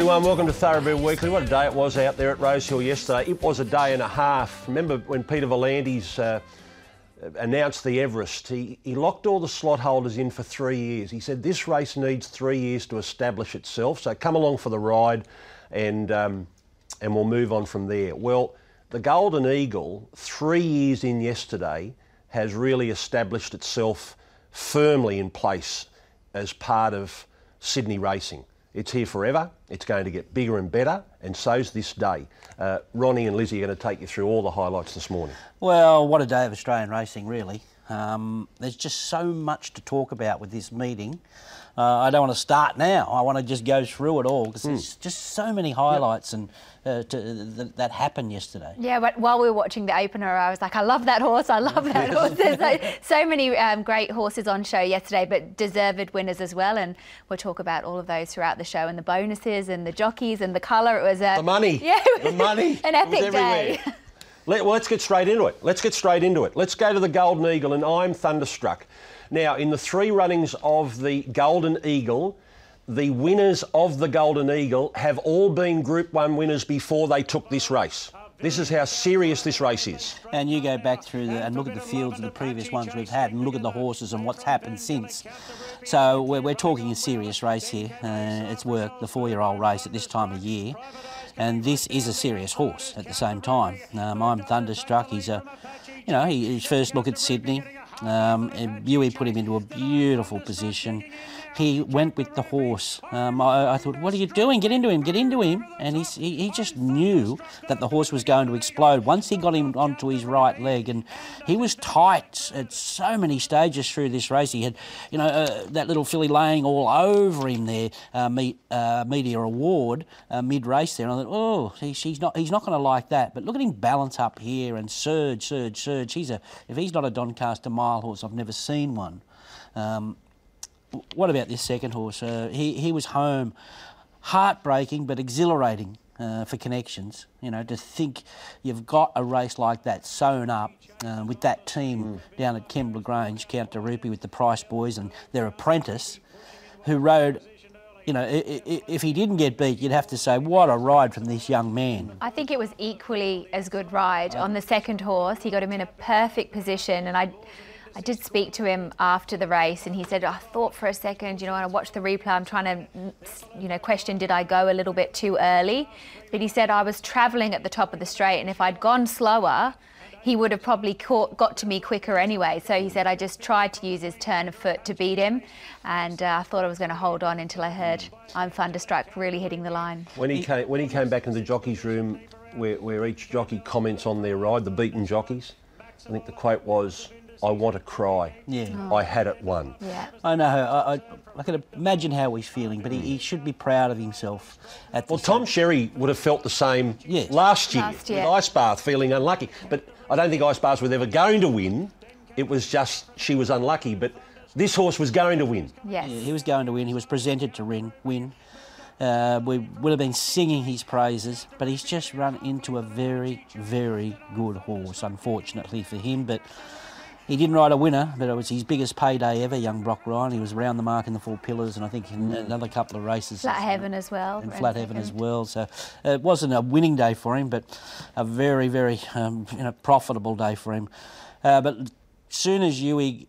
everyone. Welcome to Thoroughbred Weekly. What a day it was out there at Rosehill yesterday. It was a day and a half. Remember when Peter V'landys uh, announced the Everest? He, he locked all the slot holders in for three years. He said this race needs three years to establish itself. So come along for the ride, and um, and we'll move on from there. Well, the Golden Eagle, three years in yesterday, has really established itself firmly in place as part of Sydney racing. It's here forever. It's going to get bigger and better, and so's this day. Uh, Ronnie and Lizzie are going to take you through all the highlights this morning. Well, what a day of Australian racing, really. Um, there's just so much to talk about with this meeting. Uh, I don't want to start now. I want to just go through it all because there's just so many highlights and uh, to, that, that happened yesterday. Yeah, but while we were watching the opener, I was like, I love that horse. I love that horse. There's so, so many um, great horses on show yesterday, but deserved winners as well. And we'll talk about all of those throughout the show and the bonuses and the jockeys and the colour. It was a The money. Yeah, it The money. An It was epic day. Let, well, let's get straight into it. Let's get straight into it. Let's go to the Golden Eagle, and I'm thunderstruck. Now, in the three runnings of the Golden Eagle, the winners of the Golden Eagle have all been Group 1 winners before they took this race. This is how serious this race is. And you go back through the, and look at the fields of the previous ones we've had and look at the horses and what's happened since. So we're, we're talking a serious race here. Uh, it's worked, the four-year-old race at this time of year. And this is a serious horse at the same time. Um, I'm thunderstruck. He's a, you know, his first look at Sydney. Um, put him into a beautiful position. He went with the horse. Um, I, I thought, what are you doing? Get into him, get into him. And he, he just knew that the horse was going to explode once he got him onto his right leg. And he was tight at so many stages through this race. He had, you know, uh, that little filly laying all over him there, uh, meet, uh, Media Award, uh, mid race there. And I thought, oh, he, he's not, he's not going to like that. But look at him balance up here and surge, surge, surge. He's a, if he's not a Doncaster mile horse, I've never seen one. Um, what about this second horse? Uh, he, he was home, heartbreaking but exhilarating uh, for connections. You know, to think you've got a race like that sewn up uh, with that team down at Kembla Grange, Count de Rupee with the Price boys and their apprentice, who rode. You know, i- i- if he didn't get beat, you'd have to say, what a ride from this young man. I think it was equally as good ride on the second horse. He got him in a perfect position, and I, I did speak to him after the race, and he said, "I thought for a second, you know, when I watched the replay, I'm trying to, you know, question did I go a little bit too early?" But he said I was travelling at the top of the straight, and if I'd gone slower. He would have probably caught, got to me quicker anyway. So he said, I just tried to use his turn of foot to beat him. And uh, I thought I was going to hold on until I heard I'm thunderstruck really hitting the line. When he came, when he came back into the jockey's room, where, where each jockey comments on their ride, the beaten jockeys, I think the quote was, "I want to cry. Yeah. I had it won." Yeah. I know. I, I, I can imagine how he's feeling, but he, he should be proud of himself. At Well, Tom Sherry would have felt the same Yes. last year Last year. with Ice Bath feeling unlucky. But I don't think Ice Bath was ever going to win. It was just she was unlucky. But this horse was going to win. Yes. Yeah, he was going to win. He was presented to win. win. Uh, we would have been singing his praises, but he's just run into a very, very good horse, unfortunately for him. But he didn't ride a winner, but it was his biggest payday ever, young Brock Ryan. He was around the mark in the Four Pillars, and I think in another couple of races. Flat Heaven as well. And Flat Heaven as well. So uh, it wasn't a winning day for him, but a very, very um, you know, profitable day for him. Uh, but soon as Huey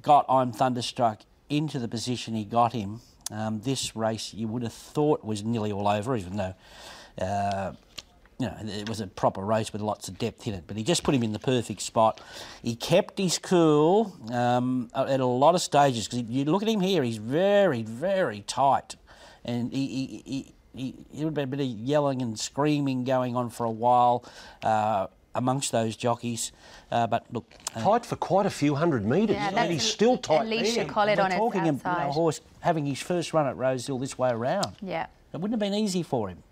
got I'm Thunderstruck into the position he got him, um, this race you would have thought was nearly all over, even though uh, you know, it was a proper race with lots of depth in it, but he just put him in the perfect spot. He kept his cool um, at a lot of stages because you look at him here, he's very, very tight. And he, he, he, he, he would be a bit of yelling and screaming going on for a while uh, amongst those jockeys. Uh, but look, uh, Tight for quite a few hundred metres, Yeah, and he's still tight Alicia there. Collett we're on its talking of, you know, a horse having his first run at Rosehill this way around. Yeah. It wouldn't have been easy for him.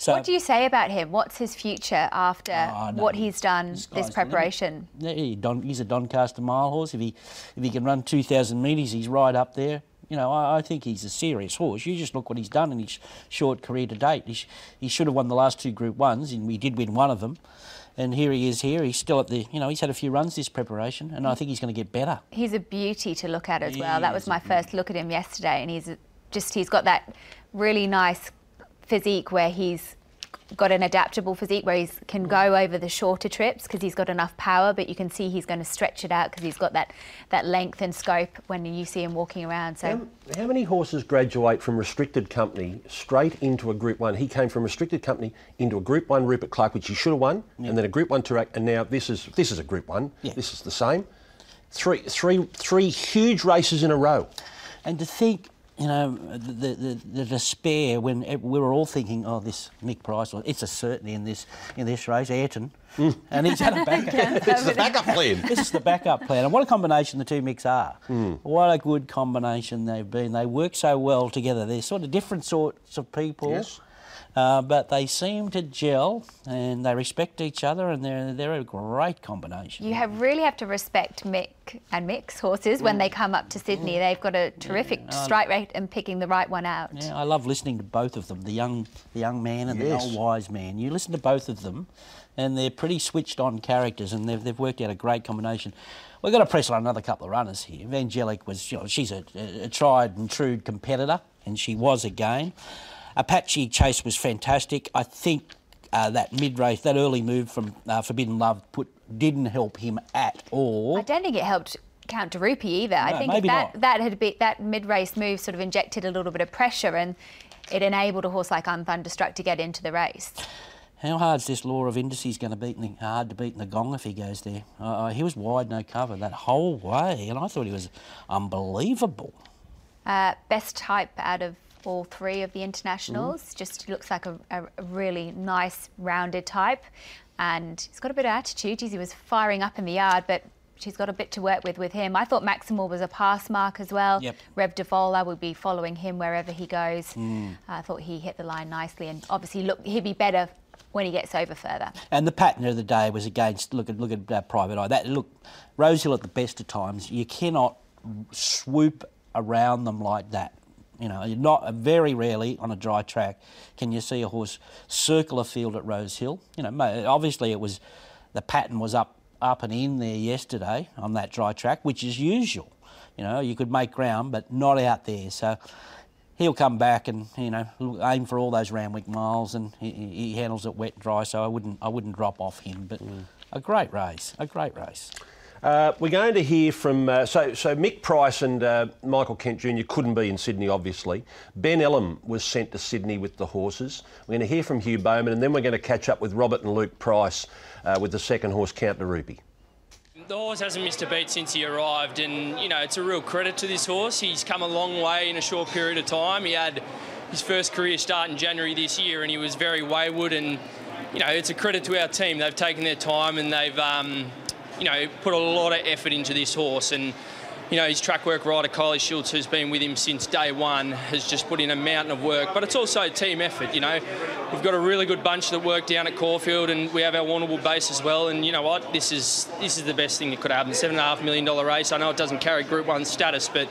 So, What do you say about him? What's his future after ah, Oh, no, what he's done this this preparation? Yeah, he Don, he's a Doncaster mile horse. If he if he can run 2,000 metres, he's right up there. You know, I, I think he's a serious horse. You just look what he's done in his short career to date. He, sh- he should have won the last two Group Ones, and we did win one of them. And here he is. Here he's still at the. You know, he's had a few runs this preparation, and I think he's going to get better. He's a beauty to look at as well. That was my first look at him yesterday, and he's just he's got that really nice physique where he's got an adaptable physique where he can go over the shorter trips because he's got enough power, but you can see he's going to stretch it out because he's got that that length and scope when you see him walking around. So How, how many horses graduate from restricted company straight into a Group One? He came from restricted company into a Group One Rupert Clarke, which he should have won, and then a Group One Toorak, and now this is this is a Group One. Yeah. This is the same. Three, three, three huge races in a row. And to think, you know, the, the, the despair when ev- we were all thinking, oh, this Mick Price, well, it's a certainty in this in this race, Ayrton, and he's had a backup. It's the backup plan. this is the backup plan, and what a combination the two Micks are. Hmm. What a good combination they've been. They work so well together. They're sort of different sorts of people. Yes. Uh, but they seem to gel and they respect each other and they're, they're a great combination. You have really have to respect Mick and Mick's horses when they Mm. come up to Sydney. They've got a terrific strike rate and picking the right one out. Yeah, I love listening to both of them, the young, the young man and Yes. the old wise man. You listen to both of them, and they're pretty switched on characters, and they've, they've worked out a great combination. We've got to press on another couple of runners here. Evangelic was, you know, she's a, a tried and true competitor, and she was again. Apache Chase was fantastic. I think uh, that mid race, that early move from uh, Forbidden Love, put didn't help him at all. I don't think it helped Count De Rupee either. I think that, not. that had been that mid-race move sort of injected a little bit of pressure and it enabled a horse like I'm Thunderstruck to get into the race. How hard's this law of indices going to beat the, hard to beat in the gong if he goes there? Uh, he was wide no cover that whole way, and I thought he was unbelievable. Uh, best type out of all three of the internationals. Mm. Just looks like a, a, really nice rounded type, and he's got a bit of attitude. Geez, he was firing up in the yard, but she's got a bit to work with with him. I thought Maximal was a pass mark as well. Yep. Rev Devola will be following him wherever he goes. Mm. I thought he hit the line nicely, and obviously look he'd be better when he gets over further. And the pattern of the day was against. Look at look at uh, Private Eye. That look, Rosehill at the best of times. You cannot swoop around them like that. You know, not very rarely on a dry track can you see a horse circle a field at Rosehill. You know, obviously it was the pattern was up up and in there yesterday on that dry track, which is usual. You know, you could make ground, but not out there. So he'll come back and you know aim for all those Randwick miles, and he, he handles it wet and dry. So I wouldn't I wouldn't drop off him. But mm. a great race, a great race. Uh, we're going to hear from uh, so so Mick Price and uh, Michael Kent Jr. couldn't be in Sydney, obviously. Ben Ellum was sent to Sydney with the horses. We're going to hear from Hugh Bowman, and then we're going to catch up with Robert and Luke Price uh, with the second horse, Count Rupee. The horse hasn't missed a beat since he arrived, and you know it's a real credit to this horse. He's come a long way in a short period of time. He had his first career start in January this year, and he was very wayward. And you know it's a credit to our team. They've taken their time and they've um, you know put a lot of effort into this horse. And you know his track work rider Kylie Schultz, who's been with him since day one, has just put in a mountain of work. But it's also team effort. You know we've got a really good bunch that work down at Caulfield, and we have our Warrnambool base as well. And you know what? This is this is the best thing that could happen. Seven and a half million dollar race. I know it doesn't carry Group One status, but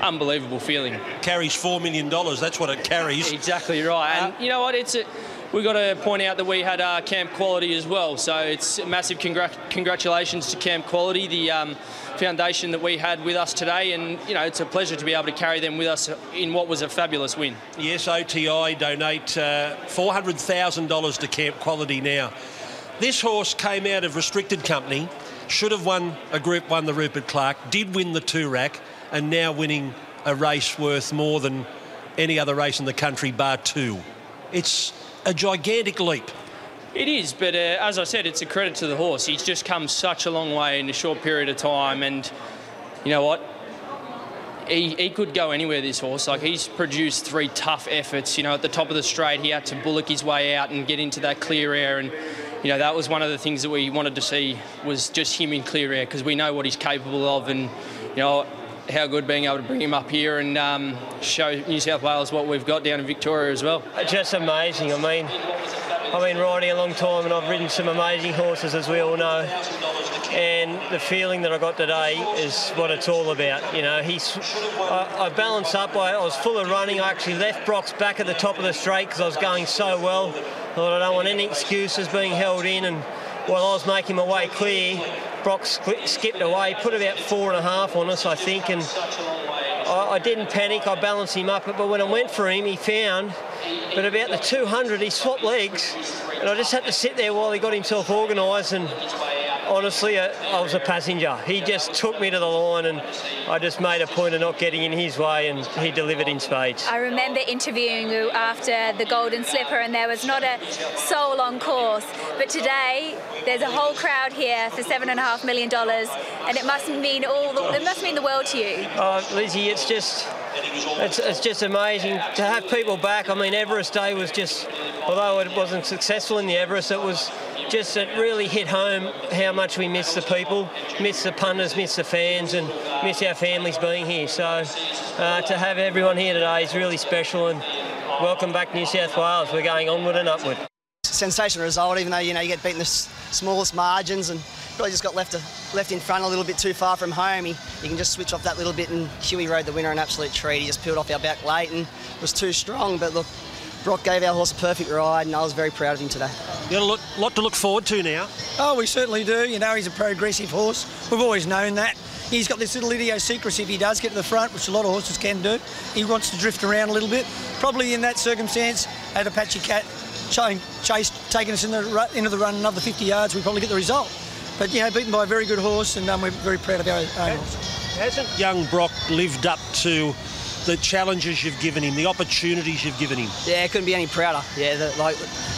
unbelievable feeling. carries $4 million. That's what it carries. Exactly right. And uh, you know what? It's a, we've got to point out that we had uh, Camp Quality as well. So it's a massive congrat- congratulations to Camp Quality, the um, foundation that we had with us today. And you know, it's a pleasure to be able to carry them with us in what was a fabulous win. Yes, OTI donate uh, $400,000 to Camp Quality now. This horse came out of restricted company, should have won a Group 1, the Rupert Clarke, did win the Toorak, and now winning a race worth more than any other race in the country, bar two. It's a gigantic leap. It is, but uh, as I said, it's a credit to the horse. He's just come such a long way in a short period of time, and you know what? He, he could go anywhere, this horse. Like, he's produced three tough efforts. You know, at the top of the straight, he had to bullock his way out and get into that clear air. And, you know, that was one of the things that we wanted to see was just him in clear air because we know what he's capable of and, you know, how good being able to bring him up here and um, show New South Wales what we've got down in Victoria as well. Just amazing. I mean, I've been riding a long time and I've ridden some amazing horses, as we all know. And the feeling that I got today is what it's all about. You know, he's. I, I balanced up. I, I was full of running. I actually left Brock's back at the top of the straight because I was going so well. I thought I don't want any excuses being held in. And while I was making my way clear, Brock skipped away, put about four and a half on us, I think, and I, I didn't panic. I balanced him up, but when I went for him, he found. But about the 200, he swapped legs, and I just had to sit there while he got himself organised. And honestly, I, I was a passenger. He just took me to the line, and I just made a point of not getting in his way, and he delivered in spades. I remember interviewing you after the Golden Slipper, and there was not a soul on course. But today, there's a whole crowd here for seven and a half million dollars, and it must mean all the, it must mean the world to you. Oh, Lizzie, it's just it's, it's just amazing to have people back. I mean, Everest Day was just, although it wasn't successful in the Everest, it was just it really hit home how much we miss the people, miss the punters, miss the fans, and miss our families being here. So uh, to have everyone here today is really special, and welcome back New South Wales. We're going onward and upward. sensational result, even though you know you get beaten the smallest margins and probably just got left left in front a little bit too far from home. You can just switch off that little bit, and Huey rode the winner an absolute treat. He just peeled off our back late and was too strong. But look, Brock gave our horse a perfect ride, and I was very proud of him today. You got a lot, lot to look forward to now. Oh, we certainly do. You know, he's a progressive horse. We've always known that. He's got this little idiosyncrasy if he does get to the front, which a lot of horses can do. He wants to drift around a little bit. Probably in that circumstance, had Apache Cat showing Chase taking us in the ru- into the run another 50 yards, we probably get the result. But, you know, beaten by a very good horse, and um, we're very proud of our own horse. Hasn't young Brock lived up to the challenges you've given him, the opportunities you've given him? Yeah, couldn't be any prouder. Yeah, the, like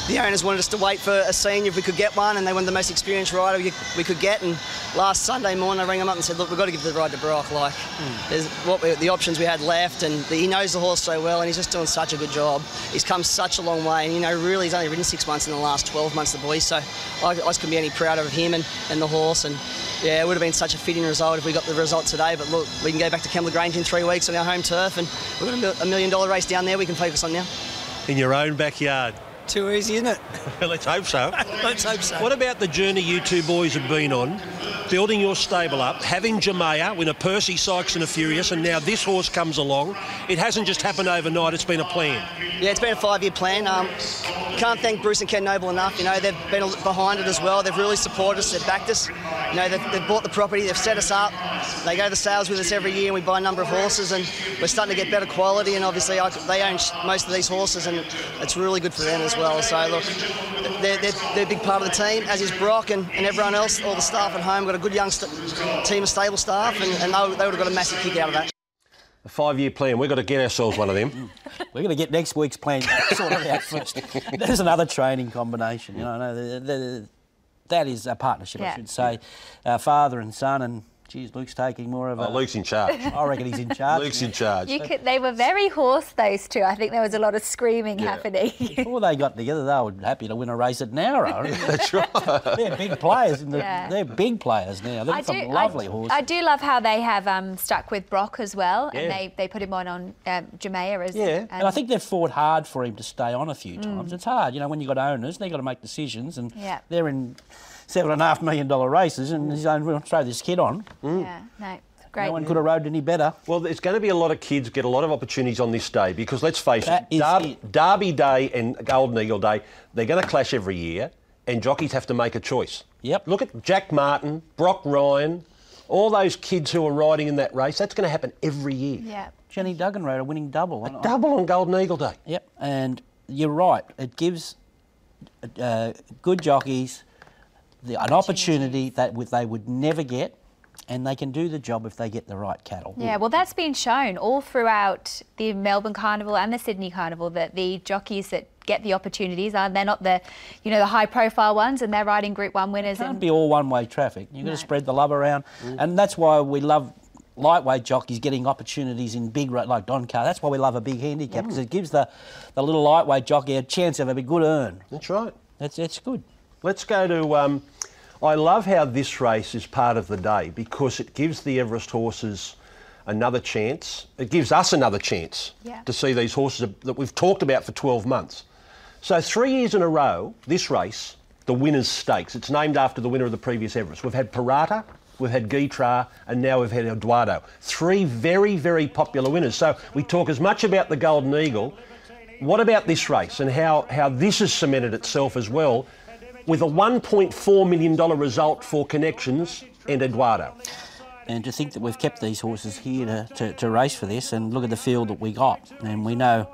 the owners wanted us to wait for a senior if we could get one, and they wanted the most experienced rider we, we could get. And last Sunday morning, I rang them up and said, "Look, we've got to give the ride to Brock. Like, hmm. there's what we, the options we had left, and the, he knows the horse so well, and he's just doing such a good job. He's come such a long way, and you know, really, he's only ridden six months in the last 12 months, the boys. So I, I just couldn't be any prouder of him and, and the horse. And yeah, it would have been such a fitting result if we got the result today. But look, we can go back to Kembla Grange in three weeks on our home turf, and we've got a, million dollar race down there we can focus on now. In your own backyard. Too easy, isn't it? Let's hope so. Let's hope so. What about the journey you two boys have been on, building your stable up, having Jamea win a Percy Sykes and a Furious, and now this horse comes along? It hasn't just happened overnight, it's been a plan. Yeah, it's been a five-year plan. Um, can't thank Bruce and Ken Noble enough. You know, they've been behind it as well. They've really supported us. They've backed us. You know, they've, they've bought the property. They've set us up. They go to sales with us every year, and we buy a number of horses, and we're starting to get better quality. And obviously, I, they own most of these horses, and it's really good for them as well. So look, they're, they're, they're a big part of the team, as is Brock and, and everyone else. All the staff at home got a good young st- team of stable staff, and, and they, they would have got a massive kick out of that. A five-year plan. We've got to get ourselves one of them. We're going to get next week's plan sorted out first. There's another training combination. You know, no, the, the, that is a partnership, Yeah. I should say. Uh, father and son, and geez, Luke's taking more of a. Oh, Luke's in charge. I reckon he's in charge. Luke's in charge. You could, they were very hoarse, those two. I think there was a lot of screaming Yeah. happening. Before they got together, they were happy to win a race at Nowra. That's right. they're big players. In the, Yeah. They're big players now. They're got some lovely I, horses. I do love how they have um, stuck with Brock as well, Yeah. and they, they put him on on um, Jamea as Yeah, and, and I think they've fought hard for him to stay on a few times. It's hard, you know, when you've got owners, they've got to make decisions, and Yeah. they're in seven and a half million dollar races, and he's going to throw this kid on. yeah, no, great. No one could have rode any better. Well, there's going to be a lot of kids get a lot of opportunities on this day because let's face That it, is Derby, it. Derby Day and Golden Eagle Day, they're going to clash every year, and jockeys have to make a choice. Yep. Look at Jack Martin, Brock Ryan, all those kids who are riding in that race. That's going to happen every year. yeah. Jenny Duggan rode a winning double. A I- Double on Golden Eagle Day. Yep, and you're right. It gives uh, good jockeys the, an opportunity that would- they would never get and they can do the job if they get the right cattle. Yeah, well, that's been shown all throughout the Melbourne Carnival and the Sydney Carnival that the jockeys that get the opportunities are they're not the, you know, the high-profile ones, and they're riding Group One winners. It can't And be all one-way traffic. You've got to spread the love around, mm. and that's why we love lightweight jockeys getting opportunities in big ra- like Doncaster. That's why we love a big handicap mm. because it gives the, the little lightweight jockey a chance of a good earn. That's right. That's that's good. Let's go to. Um, I love how this race is part of the day because it gives the Everest horses another chance. It gives us another chance Yeah. to see these horses that we've talked about for 12 months. So, three years in a row, this race, the Winners' Stakes, it's named after the winner of the previous Everest. We've had Pierata, we've had Gytrash, and now we've had Eduardo. Three very, very popular winners. So, we talk as much about the Golden Eagle. What about this race and how, how this has cemented itself as well with a $1.4 million result for Connections and Eduardo? And to think that we've kept these horses here to, to, to race for this, and look at the field that we got, and we know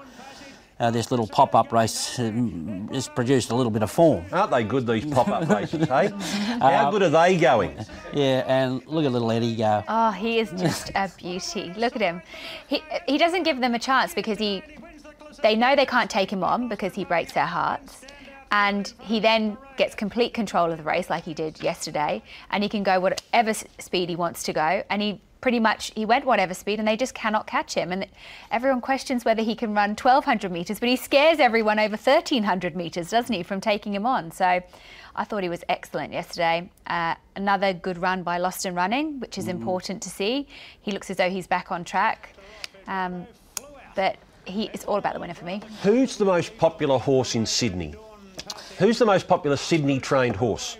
uh, this little pop-up race um, has produced a little bit of form. Aren't they good, these pop up races, hey? How good are they going? Yeah, and look at little Eddie go. Oh, he is just a beauty. Look at him. He he doesn't give them a chance because he they know they can't take him on because he breaks their hearts. And he then gets complete control of the race like he did yesterday and he can go whatever speed he wants to go and he pretty much he went whatever speed and they just cannot catch him and everyone questions whether he can run 1200 meters but he scares everyone over 1300 meters doesn't he from taking him on so I thought he was excellent yesterday. Uh, another good run by Lost and Running, which is important to see. He looks as though he's back on track. Um, but he, it's all about the winner for me. Who's the most popular horse in Sydney? Who's the most popular Sydney trained horse?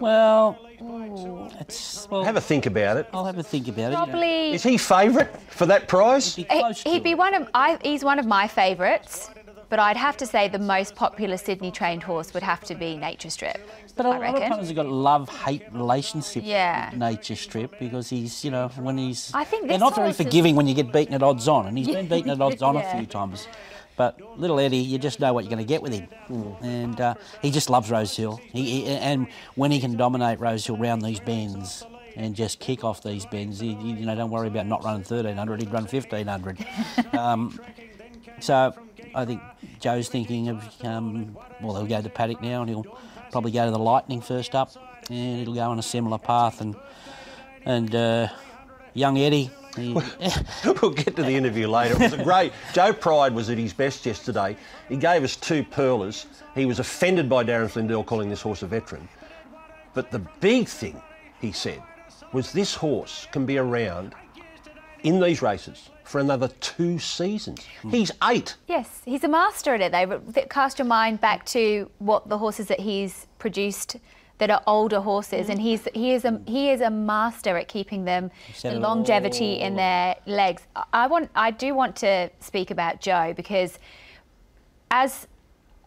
Well, mm, it's well. Have a think about it. I'll have a think about it. you know. Probably. Is he favourite for that prize? Be He, close to he'd be it. one of I, he's one of my favourites, but I'd have to say the most popular Sydney trained horse would have to be Nature Strip. But a I lot of reckon. times you've got love-hate relationship Yeah. with Nature Strip because he's, you know, when he's... I think They're not very horse is- forgiving when you get beaten at odds on, and he's been beaten at odds on a few times. But little Eddie, you just know what you're going to get with him. And uh, he just loves Rose Hill. He, he, and when he can dominate Rose Hill round these bends and just kick off these bends, he, you know, don't worry about not running 1300, he'd run 1500. um, so I think Joe's thinking of, um, well, he'll go to Paddock now and he'll probably go to the Lightning first up and it'll go on a similar path. And, and uh, young Eddie, we'll get to the interview later. It was a great. Joe Pride was at his best yesterday. He gave us two pearlers. He was offended by Darren Flindell calling this horse a veteran. But the big thing, he said, was this horse can be around in these races for another two seasons. Hmm. He's eight. Yes, he's a master at it. They th- cast your mind back to what the horses that he's produced that are older horses, and he's he is a he is a master at keeping them the longevity in their legs. I- I want I do want to speak about Joe because as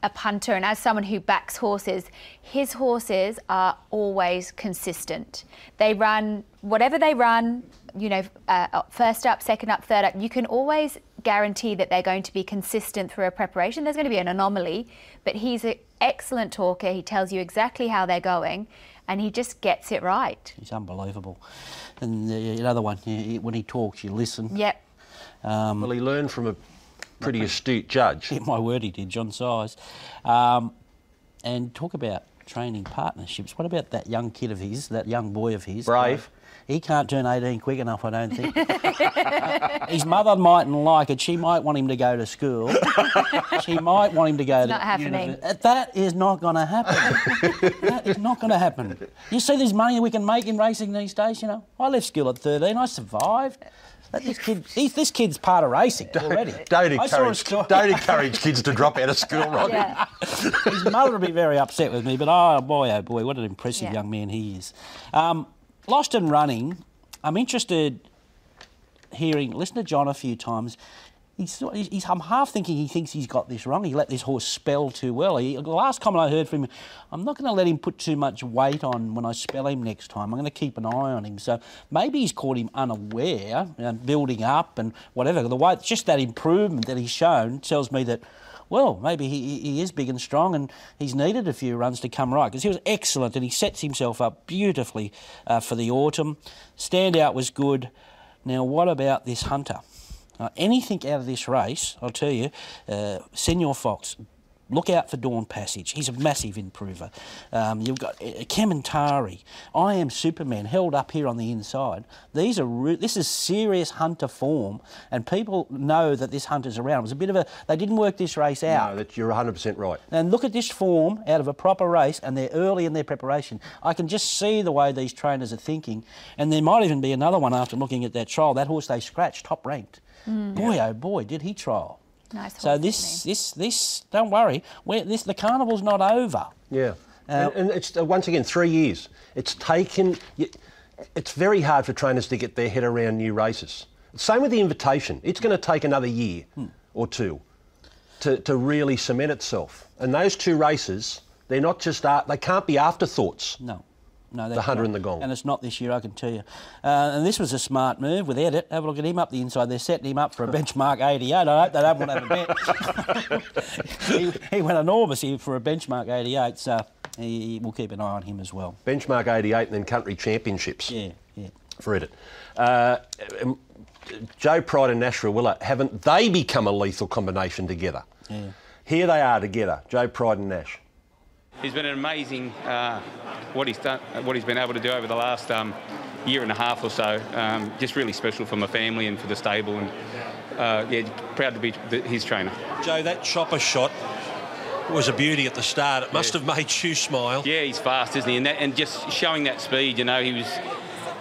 a punter and as someone who backs horses, his horses are always consistent. They run whatever they run, you know, uh, first up, second up, third up. You can always guarantee that they're going to be consistent through a preparation. There's going to be an anomaly, but he's an excellent talker. He tells you exactly how they're going, and he just gets it right. he's unbelievable. And uh, another one, he- when he talks, you listen. Yep. Well, he learned from a pretty astute judge. Get my word, he did, John Size. Um, and talk about training partnerships. What about that young kid of his, that young boy of his? Brave. He can't turn 18 quick enough, I don't think. his mother mightn't like it. She might want him to go to school. she might want him to go to not happening. univer- That is not going to happen. that is not going to happen. You see this money we can make in racing these days, you know? I left school at 13. I survived. This, kid, he's, this kid's part of racing already. Don't I saw a encourage, don't encourage kids to drop out of school, Rocky. Yeah. His mother will be very upset with me, but oh boy, oh boy, what an impressive Yeah. young man he is. Um, Lost and running. I'm interested hearing. Listen to John a few times. He's, he's, I'm half thinking he thinks he's got this wrong. He let this horse spell too well. He, the last comment I heard from him, I'm not going to let him put too much weight on when I spell him next time. I'm going to keep an eye on him. So maybe he's caught him unaware and building up and whatever. The way, just that improvement that he's shown tells me that well, maybe he, he- is big and strong and he's needed a few runs to come right because he was excellent and he sets himself up beautifully uh, for the autumn. Standout was good. Now, what about this Hunter? Uh, anything out of this race, I'll tell you, uh, Senor Fox, look out for Dawn Passage. He's a massive improver. Um, you've got uh, Kamantari, I Am Superman, held up here on the inside. These are re- this is serious hunter form, and people know that this hunter's around. It was a bit of a they didn't work this race out. No, that you're 100% right. And look at this form out of a proper race, and they're early in their preparation. I can just see the way these trainers are thinking, and there might even be another one after looking at that trial. That horse they scratched, top ranked. Boy, oh boy, did he trial! Nice So this, this, this, don't worry. We're, this, the carnival's not over. Yeah. Uh, and, and it's uh, once again three years. It's taken. y- It's very hard for trainers to get their head around new races. Same with the invitation. It's going to take another year Hmm. or two to, to really cement itself. And those two races, they're not just art, they can't be afterthoughts. No. No, The Hunter right. and the Gong. And it's not this year, I can tell you. Uh, and this was a smart move with Edit. Have a look at him up the inside. They're setting him up for a benchmark 88. I hope they don't want to have a bet. he, he went enormous here for a benchmark 88, so he, we'll keep an eye on him as well. Benchmark 88 and then country championships Yeah, yeah. for Edit. Uh, um, Joe Pride and Nash Rawiller, haven't they become a lethal combination together? Yeah. Here they are together, Joe Pride and Nash. He's been an amazing uh, what he's done, what he's been able to do over the last um, year and a half or so. Um, just really special for my family and for the stable, and uh, yeah, proud to be the, his trainer. Joe, that chopper shot was a beauty at the start. It must have made you smile. Yeah, he's fast, isn't he? And, that, and just showing that speed, you know, he was.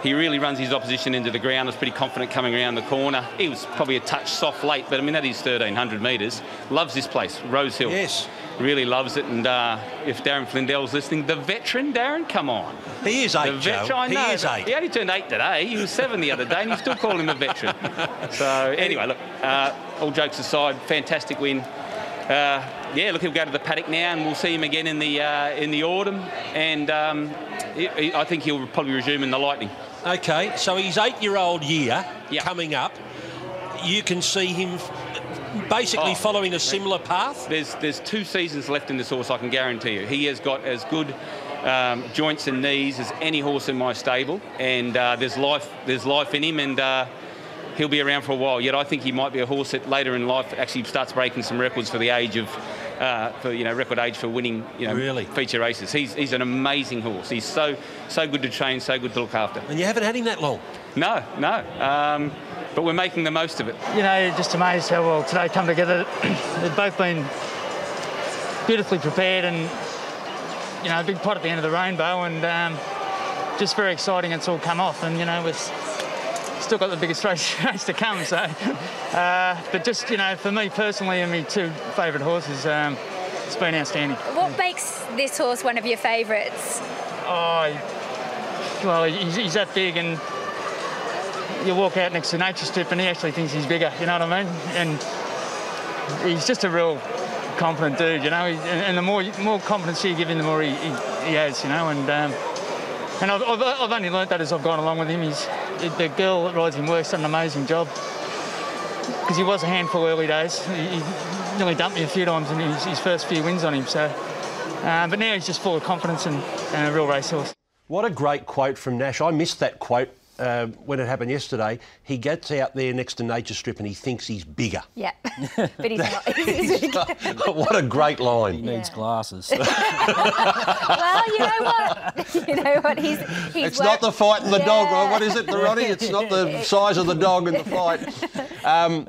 He really runs his opposition into the ground. Was pretty confident coming around the corner. He was probably a touch soft late, but I mean that is 1300 metres. Loves this place, Rose Hill. Yes. Really loves it. And uh, if Darren Flindell's listening, the veteran Darren, come on. He is The eight, Joe. veteran, I He is eight. He only turned eight today. He was seven the other day, and you still call him a veteran. So anyway, look. Uh, all jokes aside, fantastic win. Uh, yeah, look, he'll go to the paddock now, and we'll see him again in the uh, in the autumn. And um, I think he'll probably resume in the Lightning. Okay, so his eight-year-old year Yeah. coming up, you can see him basically Oh, following a similar path. There's there's two seasons left in this horse, I can guarantee you. He has got as good um, joints and knees as any horse in my stable, and uh, there's life there's life in him, and uh, he'll be around for a while. Yet I think he might be a horse that later in life actually starts breaking some records for the age of. Uh, for you know, record age for winning, you know, Really? feature races. He's, he's an amazing horse. He's so so good to train, so good to look after. And you haven't had him that long. No, no, um, but we're making the most of it. you know, just amazed how well today come together. They've both been beautifully prepared and, you know, a big pot at the end of the rainbow and um, just very exciting it's all come off and, you know, we've still got the biggest race, race to come. So, uh, but just, you know, for me personally and my two favourite horses, um, it's been outstanding. What makes this horse one of your favourites? Oh, well, he's, he's that big, and you walk out next to Nature Strip, and he actually thinks he's bigger. You know what I mean? And he's just a real confident dude. You know, and, and the more more confidence you give him, the more he, he, he has. You know, and um, and I've, I've, I've only learnt that as I've gone along with him. He's the girl that rides him works done an amazing job because he was a handful early days. He, he nearly dumped me a few times in his, his first few wins on him. So, uh, but now he's just full of confidence and, and a real racehorse. What a great quote from Nash. I missed that quote uh, when it happened yesterday. He gets out there next to Nature Strip and he thinks he's bigger. Yeah, but he's not. He's what a great line. He line. needs glasses. well, you know what? You know what? He's he's. It's not the fight and the dog, Yeah. or what is it, the Ronnie? It's not the size of the dog in the fight. Um,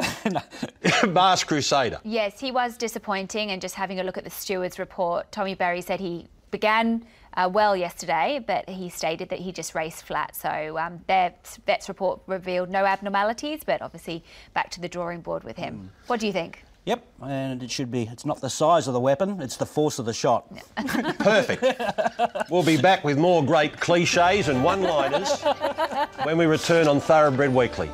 Mars Crusader. Yes, he was disappointing, and just having a look at the stewards report, Tommy Berry said he began uh, well yesterday, but he stated that he just raced flat. So um, their vets report revealed no abnormalities, but obviously back to the drawing board with him. What do you think? yep, and it should be. It's not the size of the weapon; it's the force of the shot. Perfect. we'll be back with more great cliches and one-liners when we return on Thoroughbred Weekly.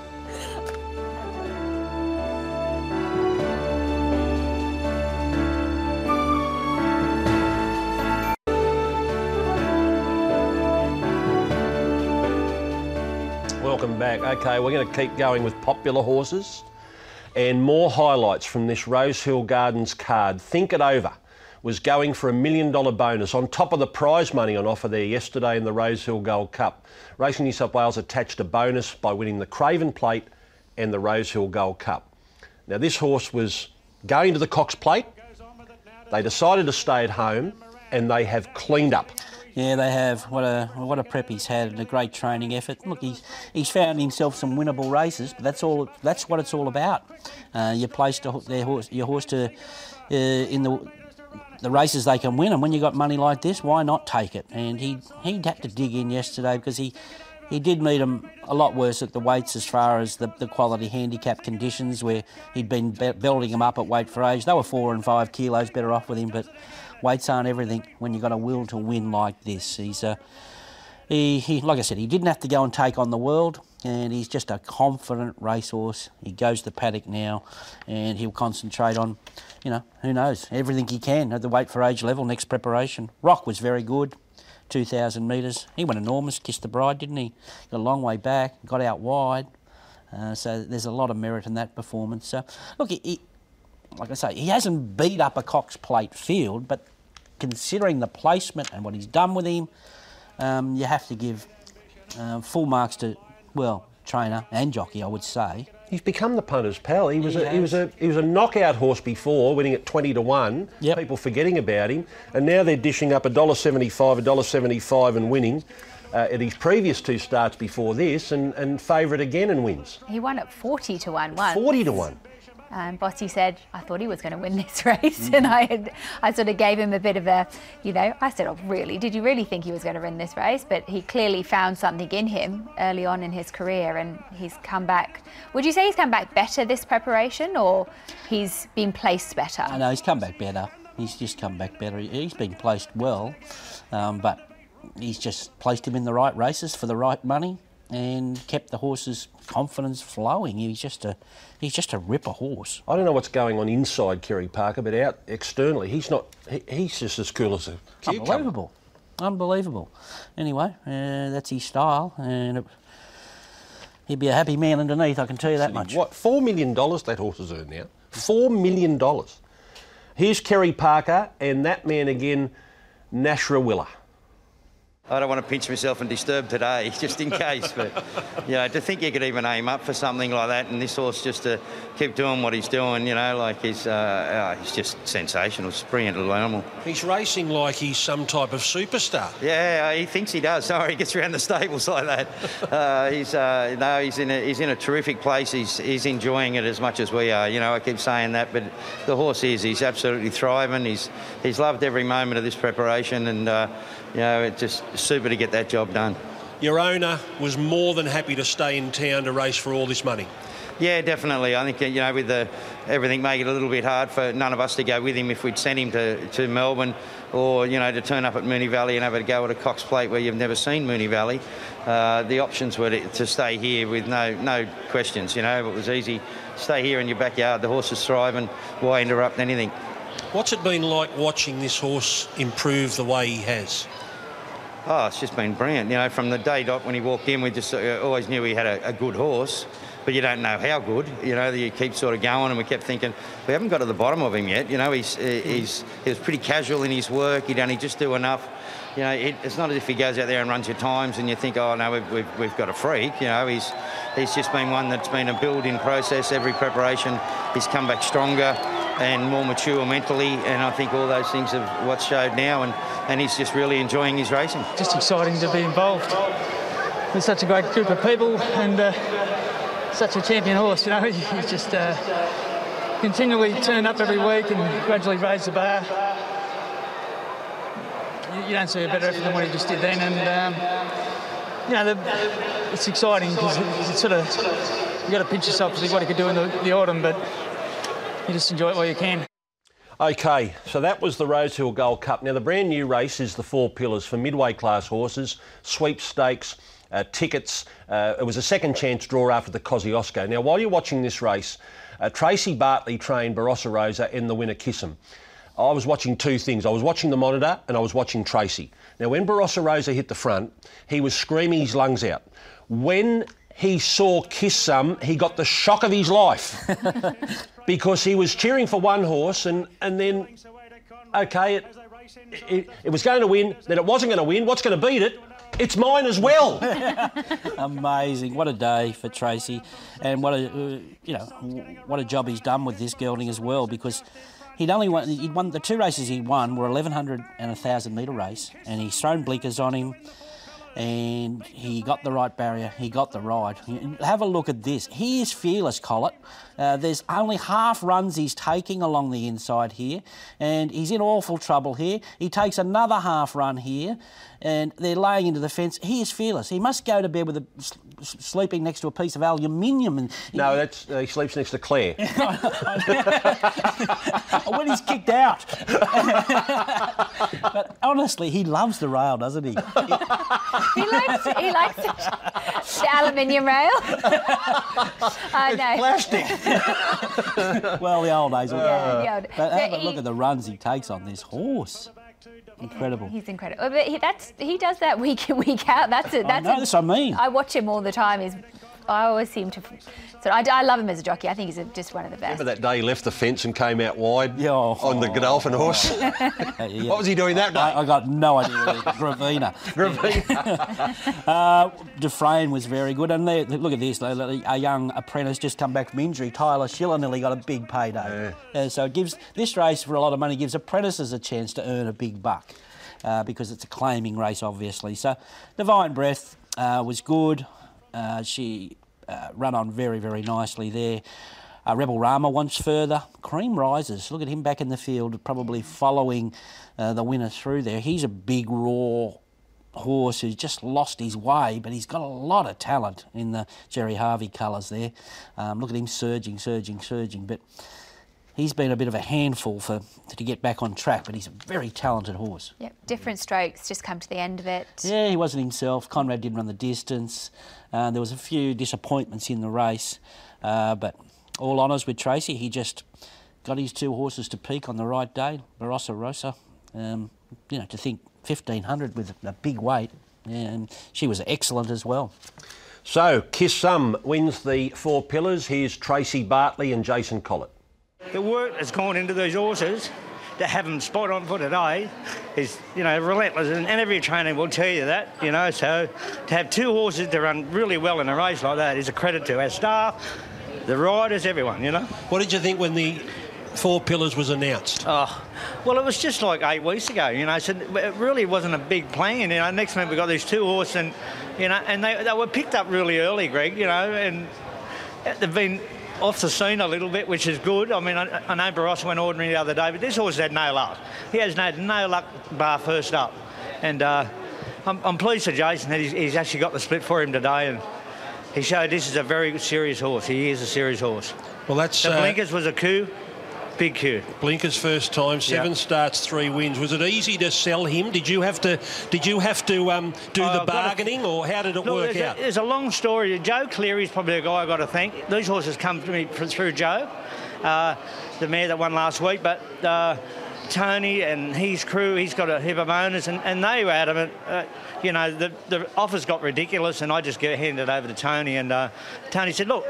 Welcome back. Okay, we're going to keep going with popular horses. And more highlights from this Rosehill Gardens card. Think it over. Was going for a million dollar bonus on top of the prize money on offer there yesterday in the Rosehill Gold Cup. Racing New South Wales attached a bonus by winning the Craven Plate and the Rosehill Gold Cup. Now, this horse was going to the Cox Plate. They decided to stay at home and they have cleaned up. Yeah, they have. What a what a prep he's had and a great training effort. Look, he's he's found himself some winnable races, but that's all. That's what it's all about. Uh, you placed a, their horse, your horse to uh, in the the races they can win, and when you got money like this, why not take it? And he he had to dig in yesterday because he. He did meet him a lot worse at the weights as far as the, the quality handicap conditions where he'd been be- belting him up at weight for age. They were four and five kilos better off with him, but weights aren't everything when you've got a will to win like this. He's a, he, he, like I said, he didn't have to go and take on the world, and he's just a confident racehorse. He goes to the paddock now, and he'll concentrate on, you know, who knows, everything he can at the weight for age level next preparation. Rock was very good, 2,000 metres. He went enormous, kissed the bride, didn't he? Got a long way back, got out wide. Uh, so there's a lot of merit in that performance. So, look, he, he, like I say, he hasn't beat up a Cox Plate field, but considering the placement and what he's done with him, um, you have to give uh, full marks to, well, trainer and jockey, I would say. He's become the punter's pal. He was He a, he was a he was a knockout horse before, winning at twenty to one. People forgetting about him, and now they're dishing up a dollar seventy five, a dollar seventy five, and winning. Uh, at his previous two starts before this, and, and favourite again and wins. He won at 40 to 1 once. 40 to 1. Um, Bossy said, I thought he was going to win this race. And I had, I sort of gave him a bit of a, you know, I said, oh, really? Did you really think he was going to win this race? But he clearly found something in him early on in his career and he's come back. Would you say he's come back better this preparation or he's been placed better? I know he's come back better. He's just come back better. He's been placed well, um, but he's just placed him in the right races for the right money and kept the horse's confidence flowing. He's just a he's just a ripper horse. I don't know what's going on inside Kerry Parker, but out externally, he's not. He, he's just as cool as a cucumber. Unbelievable, unbelievable. Anyway, uh, that's his style, and it, he'd be a happy man underneath. I can tell you that much. What four million dollars that horse has earned now? Four million dollars. Here's Kerry Parker and that man again, Nash Rawiller. I don't want to pinch myself and disturb today, just in case. But you know, to think you could even aim up for something like that, and this horse just to keep doing what he's doing, you know, like he's uh, uh, he's just sensational. It's a brilliant little animal. He's racing like he's some type of superstar. Yeah, he thinks he does. Sorry, he gets around the stables like that. Uh, he's uh, no, he's in a he's in a terrific place. He's he's enjoying it as much as we are. You know, I keep saying that, but the horse is. He's absolutely thriving. He's he's loved every moment of this preparation, and uh, you know, it's just super to get that job done. Your owner was more than happy to stay in town to race for all this money. Yeah, definitely. I think you know with the everything make it a little bit hard for none of us to go with him if we'd sent him to, to Melbourne or you know to turn up at Moonee Valley and have a go at a Cox Plate where you've never seen Moonee Valley. Uh, the options were to, to stay here with no no questions. You know, it was easy, stay here in your backyard. The horses thrive, and Why interrupt anything? What's it been like watching this horse improve the way he has? Oh, it's just been brilliant. You know, from the day dot when he walked in, we just always knew he had a, a good horse, but you don't know how good. You know, you keep sort of going, and we kept thinking we haven't got to the bottom of him yet. You know, he's he's he was pretty casual in his work. He'd only just do enough. You know, it, it's not as if he goes out there and runs your times, and you think, oh no, we've, we've, we've got a freak. You know, he's he's just been one that's been a build-in process. Every preparation, he's come back stronger and more mature mentally, and I think all those things have what's showed now, and, and he's just really enjoying his racing. Just exciting to be involved with such a great group of people and uh, such a champion horse. You know, he's just uh, continually turn up every week and gradually raise the bar. You, you don't see a better effort than what he just did then, and um, you know, the, it's exciting because it's sort of you got to pinch yourself to see what he could do in the, the autumn, but you just enjoy it while you can. Okay, so that was the Rosehill Gold Cup. Now, the brand new race is the Four Pillars for midway class horses, sweepstakes, uh, tickets. Uh, it was a second chance draw after the Kosciuszko. Now, while you're watching this race, uh, Tracy Bartley trained Barossa Rosa in the winner Kiss Some. I was watching two things. I was watching the monitor and I was watching Tracy. Now, when Barossa Rosa hit the front, he was screaming his lungs out. When he saw Kiss Some, he got the shock of his life because he was cheering for one horse and, and then, okay, it, it, it was going to win, then it wasn't going to win. What's going to beat it? It's mine as well. Amazing! What a day for Tracy, and what a uh, you know what a job he's done with this gelding as well because. He'd only won, he'd won the two races he won were 1100 and a 1000 metre race, and he's thrown blinkers on him, and he got the right barrier, he got the ride. Have a look at this. He is fearless, Collett. Uh, there's only half runs he's taking along the inside here, and he's in awful trouble here. He takes another half run here, and they're laying into the fence. He is fearless. He must go to bed with a, sleeping next to a piece of aluminium. And no, that's uh, he sleeps next to Claire. when he's kicked out. but honestly, he loves the rail, doesn't he? He likes, he likes the, the aluminium rail. uh, no. Plastic. well, the old days. were Yeah, the old- But have a he- look at the runs he takes on this horse. Incredible. He's incredible. But he, that's he does that week in week out. That's it. I know, it. that's what I mean. I watch him all the time. He's I always seem to. So I, I love him as a jockey. I think he's a, just one of the best. Remember that day he left the fence and came out wide oh. on the Godolphin horse? What was he doing that day? I, I got no idea. Gravina. Gravina. uh, Dufresne was very good. And they, look at this. A young apprentice just come back from injury. Tyler Schiller nearly got a big payday. Uh, so it gives this race for a lot of money gives apprentices a chance to earn a big buck. Uh, because it's a claiming race, obviously. So, Divine Breath uh, was good. Uh, she uh, run on very, very nicely there. Uh, Rebel Rama wants further. Cream rises. Look at him back in the field, probably following uh, the winner through there. He's a big, raw horse who's just lost his way, but he's got a lot of talent in the Gerry Harvey colours there. Um, look at him surging, surging, surging. But he's been a bit of a handful for to get back on track, but he's a very talented horse. Yep, different strokes. Just come to the end of it. Yeah, he wasn't himself. Conrad didn't run the distance. Uh, there was a few disappointments in the race, uh, but all honours with Tracy. He just got his two horses to peak on the right day. Barossa Rosa, um, you know, to think 1500 with a big weight, and she was excellent as well. So, Kiss Some wins the four pillars. Here's Tracy Bartley and Jason Collett. The work that's gone into those horses to have them spot on for today is, you know, relentless. And, and every trainer will tell you that, you know. So to have two horses to run really well in a race like that is a credit to our staff, the riders, everyone, you know. What did you think when the Four Pillars was announced? Oh, well, it was just like eight weeks ago, you know. So it really wasn't a big plan. You know, next month we got these two horses, and you know, and they, they were picked up really early, Greg. You know, and they've been off the scene a little bit, which is good. I mean, I, I know Barros went ordinary the other day, but this horse had no luck. He has no no luck bar first up, and uh, I'm, I'm pleased for Jason that he's, he's actually got the split for him today, and he showed this is a very serious horse. He is a serious horse. Well, that's the uh, blinkers was a coup, big coup. Blinker's first time, seven Yeah. starts, three wins. Was it easy to sell him? Did you have to? Did you have to um, do Oh, the bargaining, or how did it Look, work out? A, there's a long story. Joe Cleary's probably a guy I got to thank. These horses come to me through Joe, uh, the mare that won last week. But uh, Tony and his crew, he's got a heap of owners, and, and they were adamant. Uh, you know, the, the offers got ridiculous, and I just get handed over to Tony. And uh, Tony said, "Look,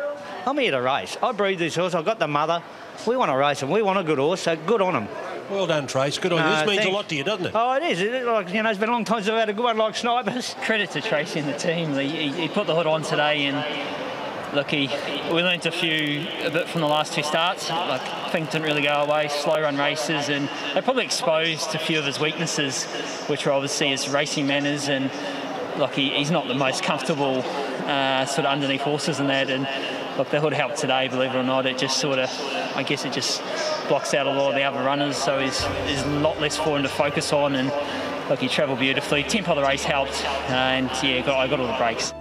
I'm here to race. I breed this horse. I've got the mother. We want to race him. We want a good horse. So good on him." Well done, Trace. Good on you. This means a lot to you, doesn't it? Oh, it is. It, like, you know, it's been a long time since I've had a good one like Snipers. Credit to Tracy and the team. He, he, he put the hood on today, and look, he, we learnt a few a bit from the last two starts. Like things didn't really go our way, slow run races, and they probably exposed a few of his weaknesses, which were obviously his racing manners and. Look, he, he's not the most comfortable uh, sort of underneath horses and that. And look, the hood helped today, believe it or not. It just sort of, I guess, it just blocks out a lot of the other runners. So there's, a lot less for him to focus on. And look, he travelled beautifully. Tempo of the race helped, and yeah, got, I got all the breaks.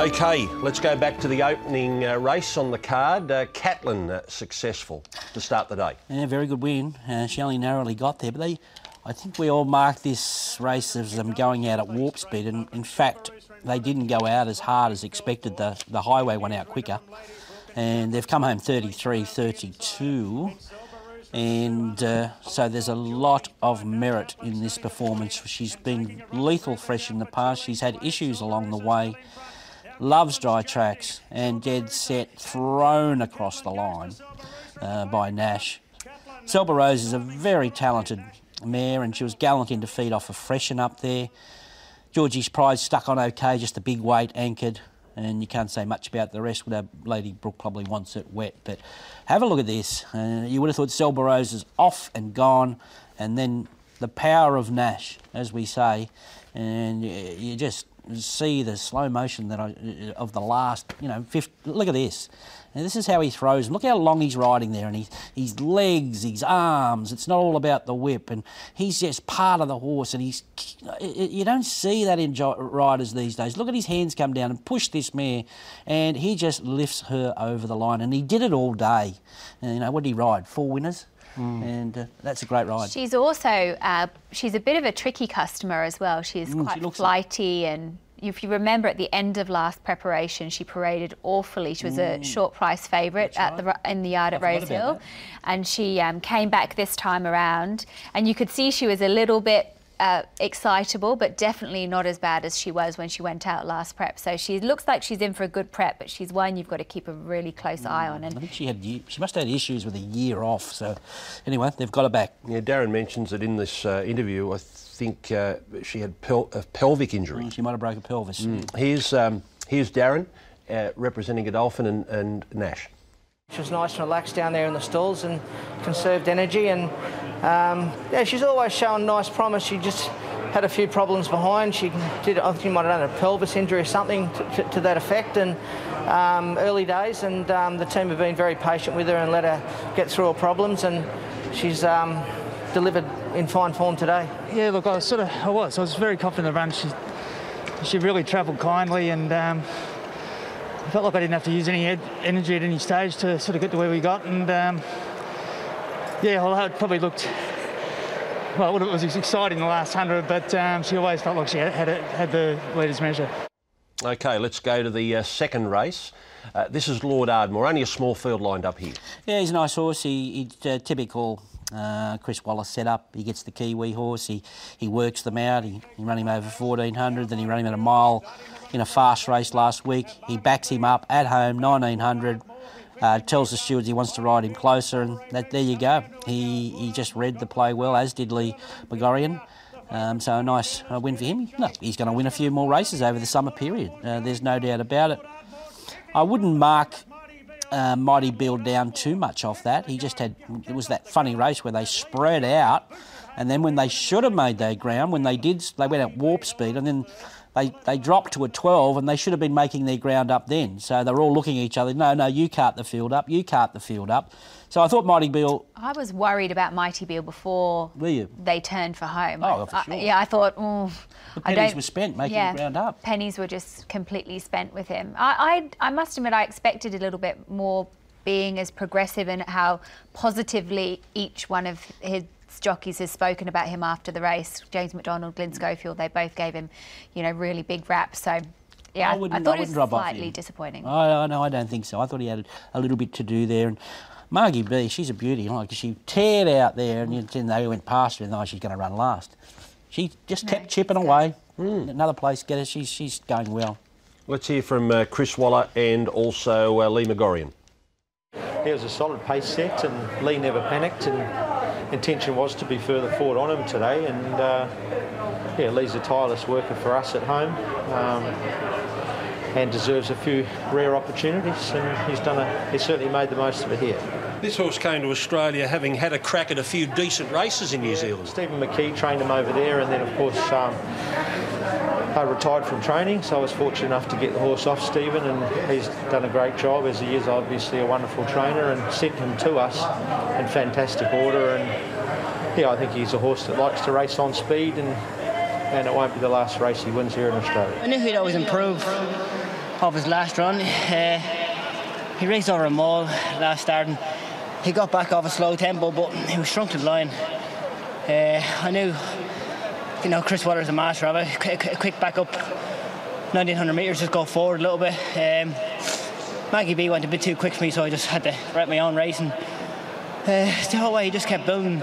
Okay, let's go back to the opening uh, race on the card. Uh, Catlin uh, successful to start the day. Yeah, very good win. Uh, she only narrowly got there, but they, I think we all marked this race as them going out at warp speed, and in fact, they didn't go out as hard as expected. The the highway went out quicker, and they've come home 33 32. And uh, so there's a lot of merit in this performance. She's been lethal fresh in the past. She's had issues along the way. Loves dry tracks and dead set thrown across the line uh, by Nash. Selba Rose is a very talented mare and she was gallant in defeat off a freshen up there. Georgie's Pride stuck on okay, just a big weight anchored and you can't say much about the rest. Without Lady Brooke probably wants it wet, but have a look at this. Uh, you would have thought Selba Rose is off and gone, and then the power of Nash, as we say, and you just see the slow motion that I, uh, of the last, you know, 50, look at this. And this is how he throws. Look how long he's riding there, and he, his legs, his arms. It's not all about the whip, and he's just part of the horse. And he's you don't see that in riders these days. Look at his hands come down and push this mare, and he just lifts her over the line. And he did it all day. And, you know, what did he ride? Four winners. Mm. And uh, that's a great ride. She's also uh, she's a bit of a tricky customer as well. She's mm, quite she flighty like... and if you remember at the end of last preparation, she paraded awfully. She was mm. a short price favourite at right. the in the yard I at Rosehill, and she um, came back this time around, and you could see she was a little bit. Uh, excitable, but definitely not as bad as she was when she went out last prep. So she looks like she's in for a good prep, but she's one you've got to keep a really close mm. eye on. And I think she had she must have had issues with a year off. So anyway, they've got her back. Yeah, Darren mentions that in this uh, interview. I think uh, she had pel a pelvic injury. Mm, she might have broken a pelvis. Mm. Here's, um, here's Darren uh, representing Godolphin and, and Nash. She was nice and relaxed down there in the stalls and conserved energy. And um, yeah, she's always shown nice promise. She just had a few problems behind. She did, I think she might have done a pelvis injury or something to, to, to that effect. And um, early days, and um, the team have been very patient with her and let her get through her problems. And she's um, delivered in fine form today. Yeah, look, I was sort of, I was, I was very confident in the run. She, she really travelled kindly and um, I felt like I didn't have to use any ed- energy at any stage to sort of get to where we got. And um, yeah, well, it probably looked, well, it was exciting the last 100, but um, she always felt like she had, had, had the leader's measure. Okay, let's go to the uh, second race. Uh, this is Lord Ardmore, only a small field lined up here. Yeah, he's a nice horse. He, he's uh, typical uh, Chris Waller set up. He gets the Kiwi horse. He he works them out. He, he ran him over 1400. Then he ran him at a mile in a fast race last week. He backs him up at home 1900. Uh, tells the stewards he wants to ride him closer, and that, there you go. He he just read the play well, as did Lee Magorrian. Um, so a nice uh, win for him. No, he's going to win a few more races over the summer period. Uh, there's no doubt about it. I wouldn't mark uh, Mighty Bill down too much off that. He just had, it was that funny race where they spread out, and then when they should have made their ground, when they did, they went at warp speed, and then they, they dropped to a 12, and they should have been making their ground up then. So they're all looking at each other, no, no, you cart the field up, you cart the field up. So I thought Mighty Bill. I was worried about Mighty Bill before Were you? they turned for home. Oh, for sure. I, yeah, I thought, oh, the pennies were spent making yeah, the ground up. Pennies were just completely spent with him. I, I, I must admit, I expected a little bit more being as progressive and how positively each one of his jockeys has spoken about him after the race. James McDonald, Glyn mm. Schofield, they both gave him, you know, really big raps. So, yeah, I, I thought I it was slightly disappointing. I, no, I don't think so. I thought he had a little bit to do there. And Margie B, she's a beauty. Like she teared out there, and then they went past her, and thought she's going to run last. She just no, kept chipping away. Mm. Another place, get her. She's she's going well. Let's hear from uh, Chris Waller and also uh, Lee Magorrian. It was a solid pace set, and Lee never panicked. And intention was to be further forward on him today. And uh, yeah, Lee's a tireless worker for us at home, um, and deserves a few rare opportunities. And he's done a. He's certainly made the most of it here. This horse came to Australia having had a crack at a few decent races in New Zealand. Stephen McKee trained him over there, and then of course. Um, I retired from training, so I was fortunate enough to get the horse off Stephen, and he's done a great job as he is obviously a wonderful trainer, and sent him to us in fantastic order. And yeah, I think he's a horse that likes to race on speed, and and it won't be the last race he wins here in Australia. I knew he'd always improve off his last run. Uh, he raced over a mall last start, and he got back off a slow tempo, but he was shrunk to the line. Uh, I knew you know, Chris Waller's a master of it. Quick, quick back up 1900 metres, just go forward a little bit. Um, Maggie B went a bit too quick for me, so I just had to write my own race. And uh, the whole way he just kept building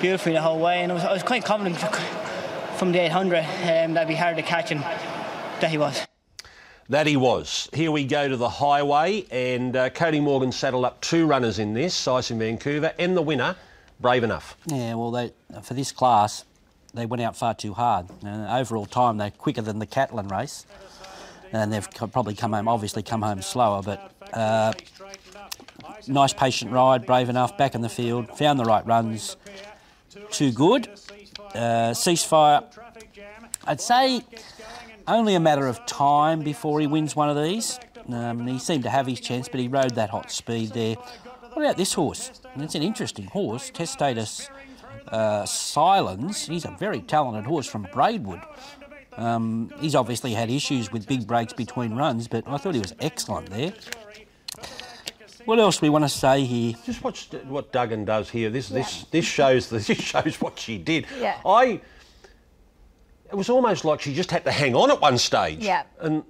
beautifully the whole way, and I was, I was quite confident from the 800 um, that'd be hard to catch, and that he was. That he was. Here we go to the highway, and uh, Cody Morgan saddled up two runners in this, Sice in Vancouver, and the winner, Brave Enough. Yeah, well, they for this class, they went out far too hard. Uh, overall time, they're quicker than the Catlin race, and they've probably come home, obviously come home slower, but uh, nice patient ride, brave enough, back in the field, found the right runs, too good. Uh, ceasefire, I'd say only a matter of time before he wins one of these. Um, he seemed to have his chance, but he rode that hot speed there. What about this horse? It's an interesting horse, Testatus uh, Silence. He's a very talented horse from Braidwood. Um, he's obviously had issues with big breaks between runs, but I thought he was excellent there. What else we want to say here? Just watch what Duggan does here. This this this shows this shows what she did. Yeah. I. It was almost like she just had to hang on at one stage. Yeah. And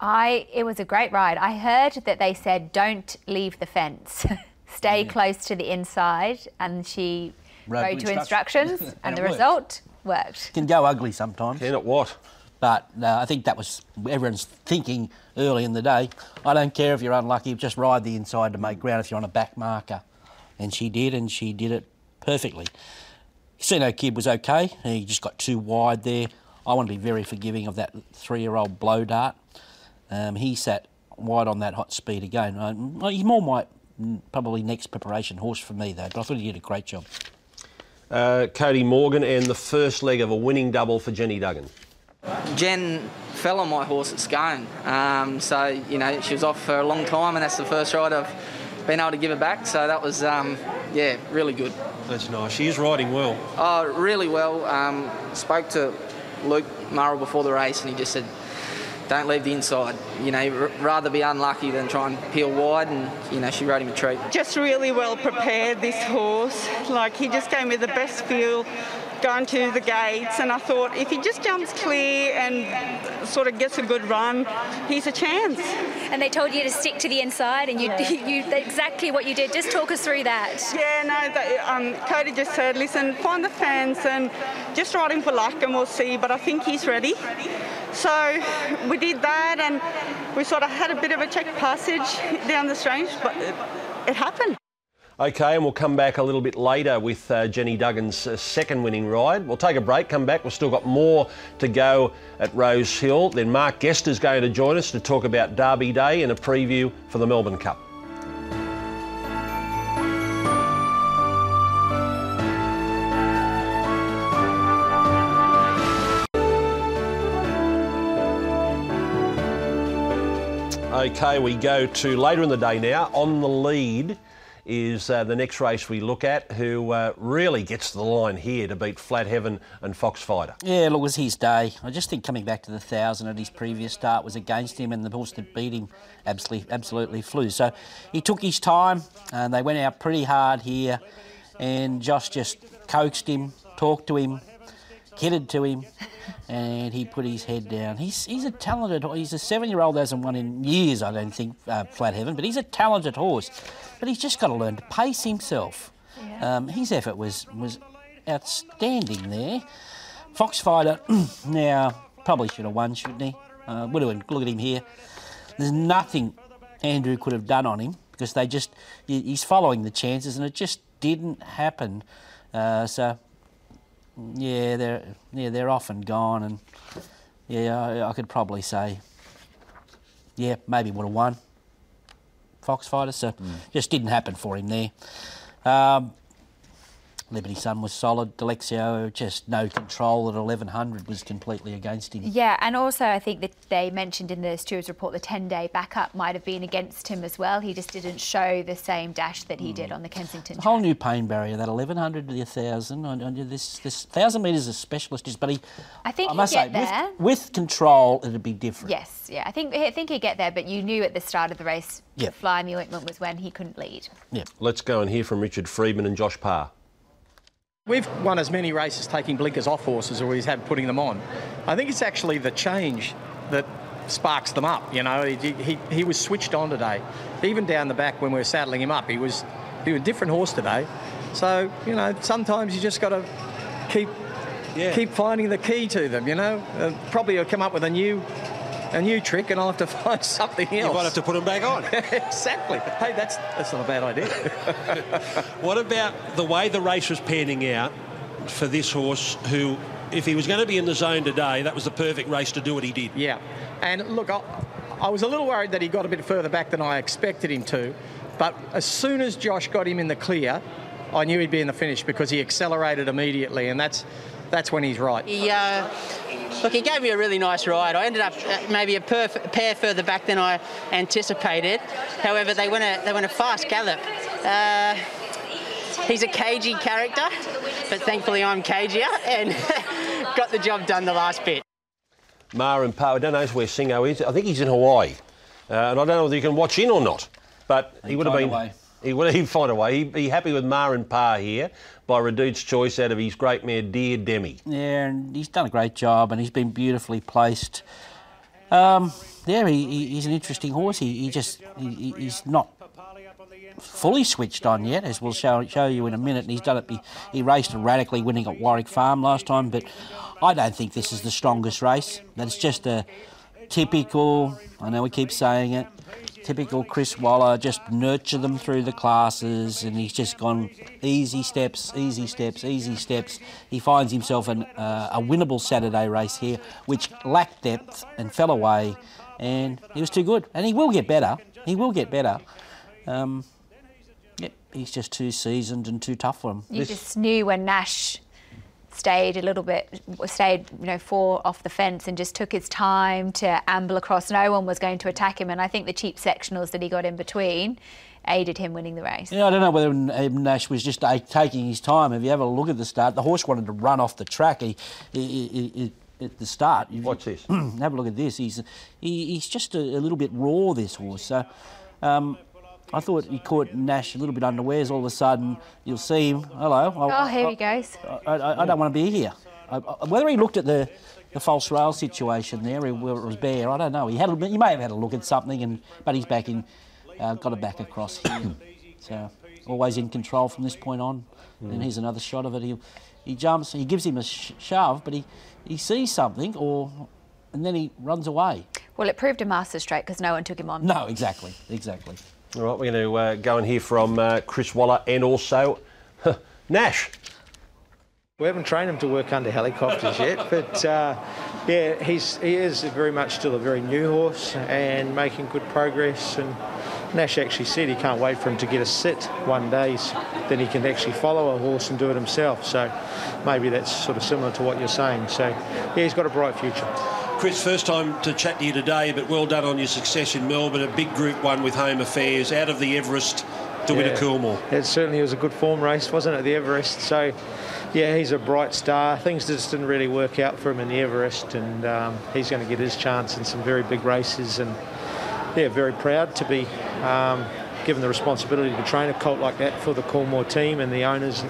I it was a great ride. I heard that they said don't leave the fence. Stay close to the inside and she Rode rode, to to instructions. instructions And and, the worked. result worked. Can go ugly sometimes. Can it what? But uh, I think that was everyone's thinking early in the day. I don't care if you're unlucky, just ride the inside to make ground if you're on a back marker. And she did, and she did it perfectly. Casino Kid was okay. He just got too wide there. I want to be very forgiving of that three-year-old blow dart. Um, he sat wide on that hot speed again. Uh, well, he's more my mm, probably next preparation horse for me though. But I thought he did a great job. Uh, Cody Morgan and the first leg of a winning double for Jenny Duggan. Jen fell on my horse at Scone. Um, so, you know, she was off for a long time, and that's the first ride I've been able to give her back. So that was, um, yeah, really good. That's nice. She is riding well. Oh, really well. Um, spoke to Luke Murrell before the race, and he just said, don't leave the inside. You know, rather be unlucky than try and peel wide, and, you know, she rode him a treat. just really well prepared, this horse. Like, he just gave me the best feel going to the gates, and I thought if he just jumps clear and sort of gets a good run, he's a chance. And they told you to stick to the inside, and you, you exactly what you did. Just talk us through that. Yeah, no, they, um, Cody just said, listen, find the fence and just ride him for luck and we'll see, but I think he's ready. So we did that and we sort of had a bit of a check passage down the strange, but it happened. Okay, and we'll come back a little bit later with uh, Jenny Duggan's uh, second winning ride. We'll take a break, come back. We've still got more to go at Rosehill. Then Mark Guest is going to join us to talk about Derby Day and a preview for the Melbourne Cup. Okay, we go to later in the day now. On the lead is uh, the next race we look at, who uh, really gets to the line here to beat Flat Heaven and Foxfighter. Yeah, look, it was his day. I just think coming back to the thousand at his previous start was against him, and the horse that beat him absolutely, absolutely flew. So he took his time, and they went out pretty hard here. And Josh just coaxed him, talked to him, kidded to him, and he put his head down. He's he's a talented. He's a seven-year-old hasn't won in years, I don't think, uh, Flat Heaven, but he's a talented horse. But he's just got to learn to pace himself. Um, his effort was was outstanding there. Foxfighter now probably should have won, shouldn't he? Uh, do look at him here? There's nothing Andrew could have done on him because they just he- he's following the chances, and it just didn't happen. Uh, so yeah, they're yeah they're off and gone, and yeah, I, I could probably say yeah maybe would have won. Foxfighter, so just didn't happen for him there. Um, Liberty Sun was solid. Delexio just no control at 1100 was completely against him. Yeah, and also I think that they mentioned in the stewards report the 10 day backup might have been against him as well. He just didn't show the same dash that he did hmm. on the Kensington. A whole new pain barrier, that 1100 to the 1000. I, I, this this 1000 metres is specialist, is, but he, I think I he'd must get say, there. with, with control, it'd be different. Yes, yeah, I think I think he'd get there, but you knew at the start of the race, Yep. fly in the ointment was when he couldn't lead. Yeah. Let's go and hear from Richard Freedman and Josh Parr. We've won as many races taking blinkers off horses as we've had putting them on. I think it's actually the change that sparks them up. You know, he, he, he was switched on today. Even down the back when we were saddling him up, he was He was a different horse today. So, you know, sometimes you just got to keep Yeah. keep finding the key to them, you know. Uh, probably he'll come up with a new a new trick and I'll have to find something else. You might have to put them back on. exactly. Hey, that's that's not a bad idea. What about the way the race was panning out for this horse who, if he was going to be in the zone today, that was the perfect race to do what he did? Yeah. And look, I, I was a little worried that he got a bit further back than I expected him to. But as soon as Josh got him in the clear, I knew he'd be in the finish because he accelerated immediately, and that's that's when he's right. He, uh, look, he gave me a really nice ride. I ended up uh, maybe a perf- pair further back than I anticipated. However, they went a, they went a fast gallop. Uh, he's a cagey character, but thankfully I'm cagier and got the job done the last bit. Ma and Pa, I don't know where Singo is. I think he's in Hawaii. Uh, and I don't know whether you can watch in or not. But he He'd have been. a way. He would he'd find a way. He'd be happy with Ma and Pa here by Redoute's Choice out of his great mare, Dear Demi. Yeah, and he's done a great job, and he's been beautifully placed. Um, yeah, he, he, he's an interesting horse. He, he just he, he- he's not fully switched on yet, as we'll show show you in a minute. And he's done it. He, he raced erratically, winning at Warwick Farm last time, but I don't think this is the strongest race. That's just a typical. I know we keep saying it. Typical Chris Waller, just nurture them through the classes, and he's just gone easy steps, easy steps, easy steps. He finds himself an, uh, a winnable Saturday race here, which lacked depth and fell away, and he was too good. And he will get better. He will get better. Um, yep, he's just too seasoned and too tough for him. You just knew when Nash stayed a little bit, stayed, you know, four off the fence and just took his time to amble across. No one was going to attack him, and I think the cheap sectionals that he got in between aided him winning the race. Yeah, I don't know whether um, Nash was just uh, taking his time. If you have a look at the start, the horse wanted to run off the track. He, he, he, he, at the start, What's this? have a look at this. He's he, he's just a, a little bit raw. This horse. So, um, I thought he caught Nash a little bit unawares. All of a sudden, you'll see him. Hello. Oh, here he goes. I, I, I don't want to be here. I, I, whether he looked at the, the false rail situation there, whether it was bare, I don't know. He had a, he may have had a look at something, and but he's back in, uh, got it back across here. so always in control from this point on. Mm. And here's another shot of it. He he jumps. He gives him a sh- shove, but he he sees something, or and then he runs away. Well, it proved a master stroke because no one took him on. No, exactly, exactly. All right, we're going to uh, go and hear from uh, Chris Waller and also Nash. We haven't trained him to work under helicopters yet, but uh, yeah, he's he is very much still a very new horse and making good progress. And Nash actually said he can't wait for him to get a sit one day, s- then he can actually follow a horse and do it himself. So maybe that's sort of similar to what you're saying. So yeah, he's got a bright future. Chris, first time to chat to you today, but well done on your success in Melbourne. A big Group One with Home Affairs, out of the Everest to win a Yeah. Coolmore. It certainly was a good form race, wasn't it, the Everest? So, yeah, he's a bright star. Things just didn't really work out for him in the Everest, and um, he's going to get his chance in some very big races. And yeah, very proud to be um, given the responsibility to train a colt like that for the Coolmore team and the owners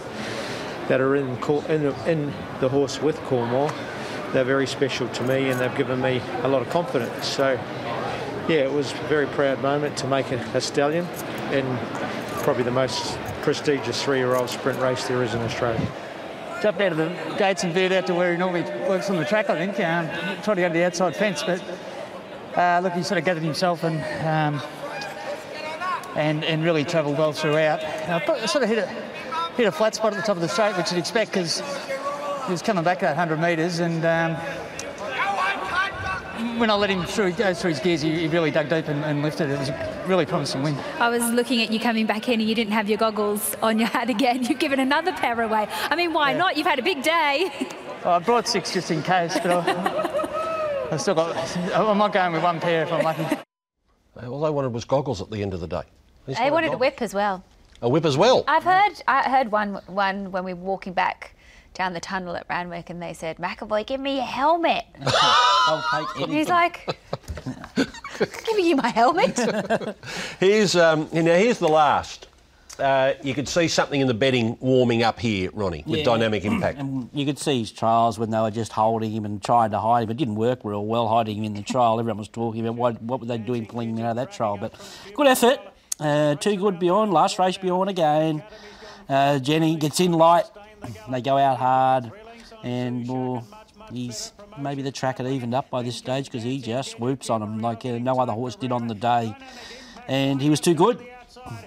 that are in in, the- in the horse with Coolmore. They're very special to me, and they've given me a lot of confidence. So, yeah, it was a very proud moment to make a, a stallion in probably the most prestigious three-year-old sprint race there is in Australia. Jumped out of the gates and veered out to where he normally works on the track, I think. Um, tried to go to the outside fence, but uh, look, he sort of gathered himself and um, and, and really travelled well throughout. Uh, sort of hit a, hit a flat spot at the top of the straight, which you'd expect because he was coming back that 100 metres and um, when I let him through, go through his gears, he, he really dug deep and, and lifted. It was a really promising win. I was looking at you coming back in and you didn't have your goggles on your hat again. You've given another pair away. I mean, why not? You've had a big day. I brought six just in case, but I, I've still got. I'm not going with one pair if I'm lucky. Uh, All they wanted was goggles at the end of the day. They wanted a whip as well. A whip as well. I've heard I heard one one when we were walking back down the tunnel at Randwick and they said, McEvoy, give me your helmet. And he's like, giving you my helmet? Here's um, now. Here's the last. Uh, you could see something in the bedding warming up here, Ronnie, with Yeah. dynamic impact. And you could see his trials when they were just holding him and trying to hide him. It didn't work real well hiding him in the trial. Everyone was talking about what, what were they doing pulling him out of that trial. But good effort. Uh, too good beyond. Last race beyond again. Uh, Jenny gets in light. They go out hard, and he's maybe the track had evened up by this stage because he just whoops on him like uh, no other horse did on the day, and he was too good.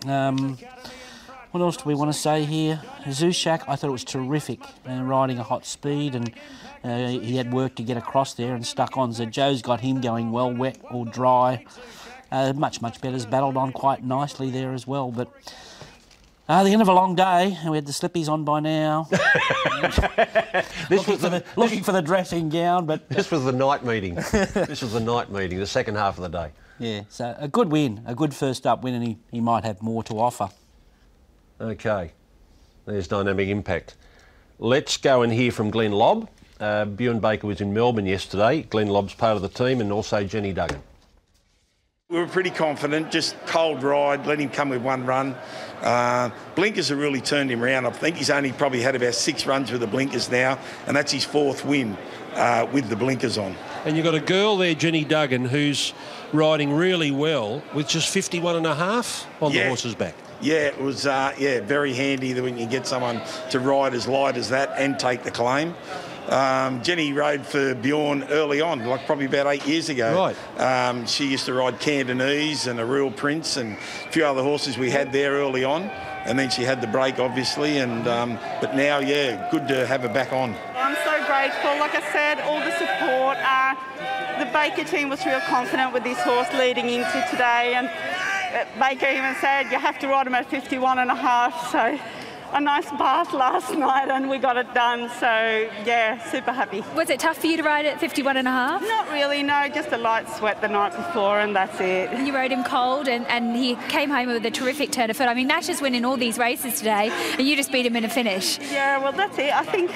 Um, what else do we want to say here? Zushak, I thought it was terrific, uh, riding a hot speed, and uh, he had work to get across there and stuck on. So Joe's got him going well, wet or dry. Uh, much, much better. Has battled on quite nicely there as well. But uh, the end of a long day, and we had the slippies on by now. looking, for the, looking for the dressing gown, but This was the night meeting. this was the night meeting, the second half of the day. yeah, so a good win, a good first up win, and he, he might have more to offer. Okay, there's dynamic impact. Let's go and hear from Glenn Lobb. Uh, Bjorn Baker was in Melbourne yesterday. Glenn Lobb's part of the team, and also Jenny Duggan. We were pretty confident, just cold ride, let him come with one run. Uh, blinkers have really turned him around. I think he's only probably had about six runs with the blinkers now, and that's his fourth win uh, with the blinkers on. And you've got a girl there, Jenny Duggan, who's riding really well with just 51 and a half on the horse's back. Yeah, it was uh, yeah very handy that when you get someone to ride as light as that and take the claim. Um, Jenny rode for Bjorn early on, like probably about eight years ago. Right. Um, she used to ride Cantonese and a Real Prince and a few other horses we had there early on. And then she had the break, obviously. And um, but now, yeah, good to have her back on. I'm so grateful. Like I said, all the support. Uh, the Baker team was real confident with this horse leading into today, and Baker even said you have to ride him at 51 and a half. So a nice bath last night, and we got it done. So yeah, super happy. Was it tough for you to ride at 51 and a half? Not really, no. Just a light sweat the night before, and that's it. And you rode him cold, and, and he came home with a terrific turn of foot. I mean, Nash is winning all these races today, and you just beat him in a finish. Yeah, well, that's it. I think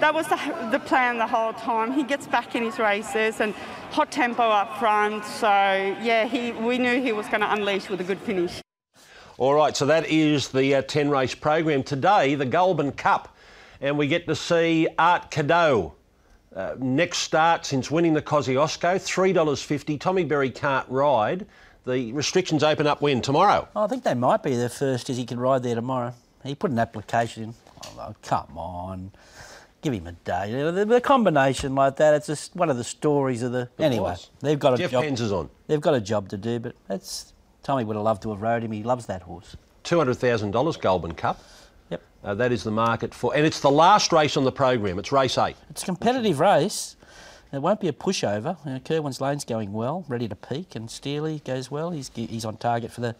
that was the, the plan the whole time. He gets back in his races and hot tempo up front. So, yeah, he, we knew he was going to unleash with a good finish. All right, so that is the uh, 10 race program. Today, the Goulburn Cup, and we get to see Art Cadeau. Uh, next start since winning the Kosciuszko, $3.50. Tommy Berry can't ride. The restrictions open up when? Tomorrow? I think they might be the first as he can ride there tomorrow. He put an application in. Oh, come on. Give him a day. The, combination like that, it's just one of the stories of the. It anyway, was. they've got a Jeff job. Is on. They've got a job to do, but that's. Tommy would have loved to have rode him. He loves that horse. $200,000 Goulburn Cup. Yep. Uh, that is the market for, and it's the last race on the program. It's race eight. It's a competitive race. It won't be a pushover. Uh, Kerwin's Lane's going well, ready to peak, and Steely goes well. He's he's on target for the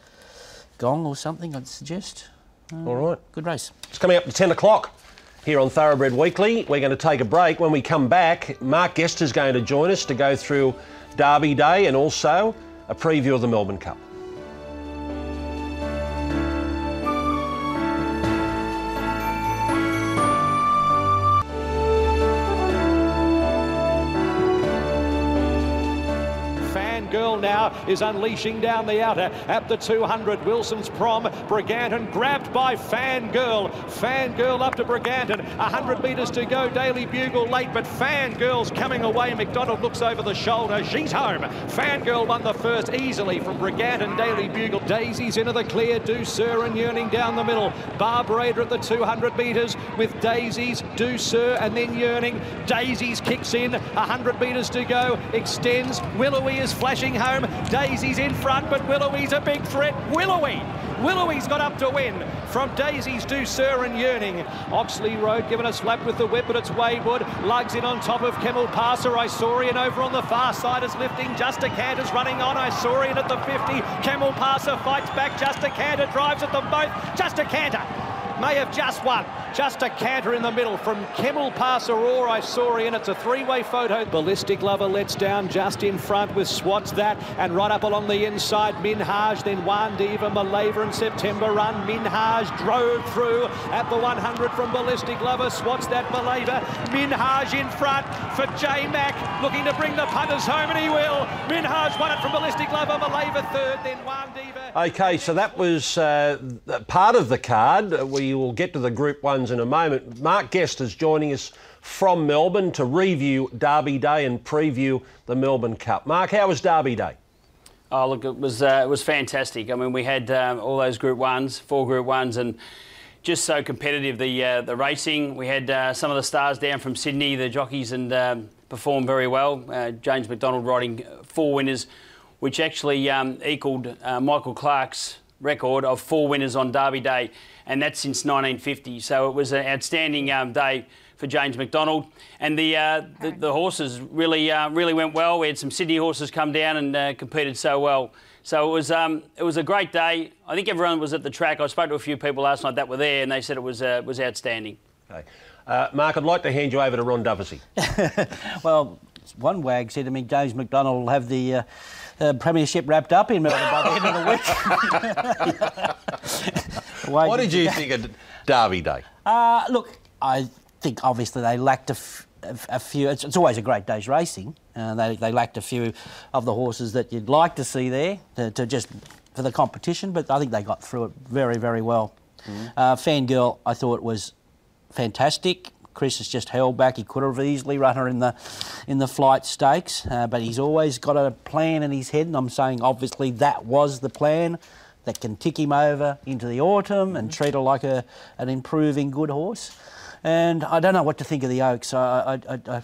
gong or something, I'd suggest. Uh, All right. Good race. It's coming up to 10 o'clock here on Thoroughbred Weekly. We're going to take a break. When we come back, Mark Guest is going to join us to go through Derby Day and also a preview of the Melbourne Cup. Fangirl now is unleashing down the outer at the 200. Wilson's prom. Briganton grabbed by Fangirl. Fangirl up to Briganton. 100 metres to go. Daily Bugle late, but Fangirl's coming away. McDonald looks over the shoulder. She's home. Fangirl won the first easily from Briganton. Daily Bugle. Daisy's into the clear. Douceur and Yearning down the middle. Barbarader at the 200 metres with Daisies, Douceur and then Yearning. Daisies kicks in. 100 metres to go. Extends. Willowy is flashing home. Daisy's in front, but Willowy's a big threat. Willowy! Willowy's got up to win from Daisy's Douceur and Yearning. Oxley Road giving a slap with the whip, but it's Wayward. Lugs in on top of Kemmel Passer. Isaurian over on the far side is lifting. Just a Canter's running on. Isaurian at the 50. Kemmel Passer fights back. Just a Canter drives at them both. Just a Canter may have just won. Just a canter in the middle from Kemmel Passer or Isaurian. It's a three-way photo. Ballistic Lover lets down just in front with Swats that and right up along the inside Minhaj, then Wandiva, Malava and September run. Minhaj drove through at the 100 from Ballistic Lover. Swats that Malava. Minhaj in front for J Mac looking to bring the punters home and he will. Minhaj won it from Ballistic Lover. Malava third, then Wandiva. Okay, so that was uh, part of the card. Uh, We will get to the Group 1s in a moment. Mark Guest is joining us from Melbourne to review Derby Day and preview the Melbourne Cup. Mark, how was Derby Day? Oh, look, it was uh, it was fantastic. I mean, we had um, all those Group Ones, four Group Ones, and just so competitive the uh, the racing. We had uh, some of the stars down from Sydney, the jockeys, and um, performed very well. Uh, James McDonald riding four winners, which actually um, uh, Michael Clark's record of four winners on Derby Day, and that's since 1950. So it was an outstanding um, day for James McDonald. And the uh, the, the, horses really uh, really went well. We had some Sydney horses come down and uh, competed so well. So it was um, it was a great day. I think everyone was at the track. I spoke to a few people last night that were there, and they said it was uh, was outstanding. Okay. Uh, Mark, I'd like to hand you over to Ron Dufficy. well, one wag said to me, James McDonald will have the uh, premiership wrapped up in by the end of the week. what did you think of Derby Day? Uh, look, I think obviously they lacked a, few. It's, it's, always a great day's racing. Uh, they, they lacked a few of the horses that you'd like to see there to, to just for the competition, but I think they got through it very, very well. Mm-hmm. Uh, Fangirl, I thought was fantastic. Chris has just held back. He could have easily run her in the in the flight stakes, uh, but he's always got a plan in his head, and I'm saying obviously that was the plan that can tick him over into the autumn and treat her like a, an improving good horse. And I don't know what to think of the Oaks. I, I, I, I,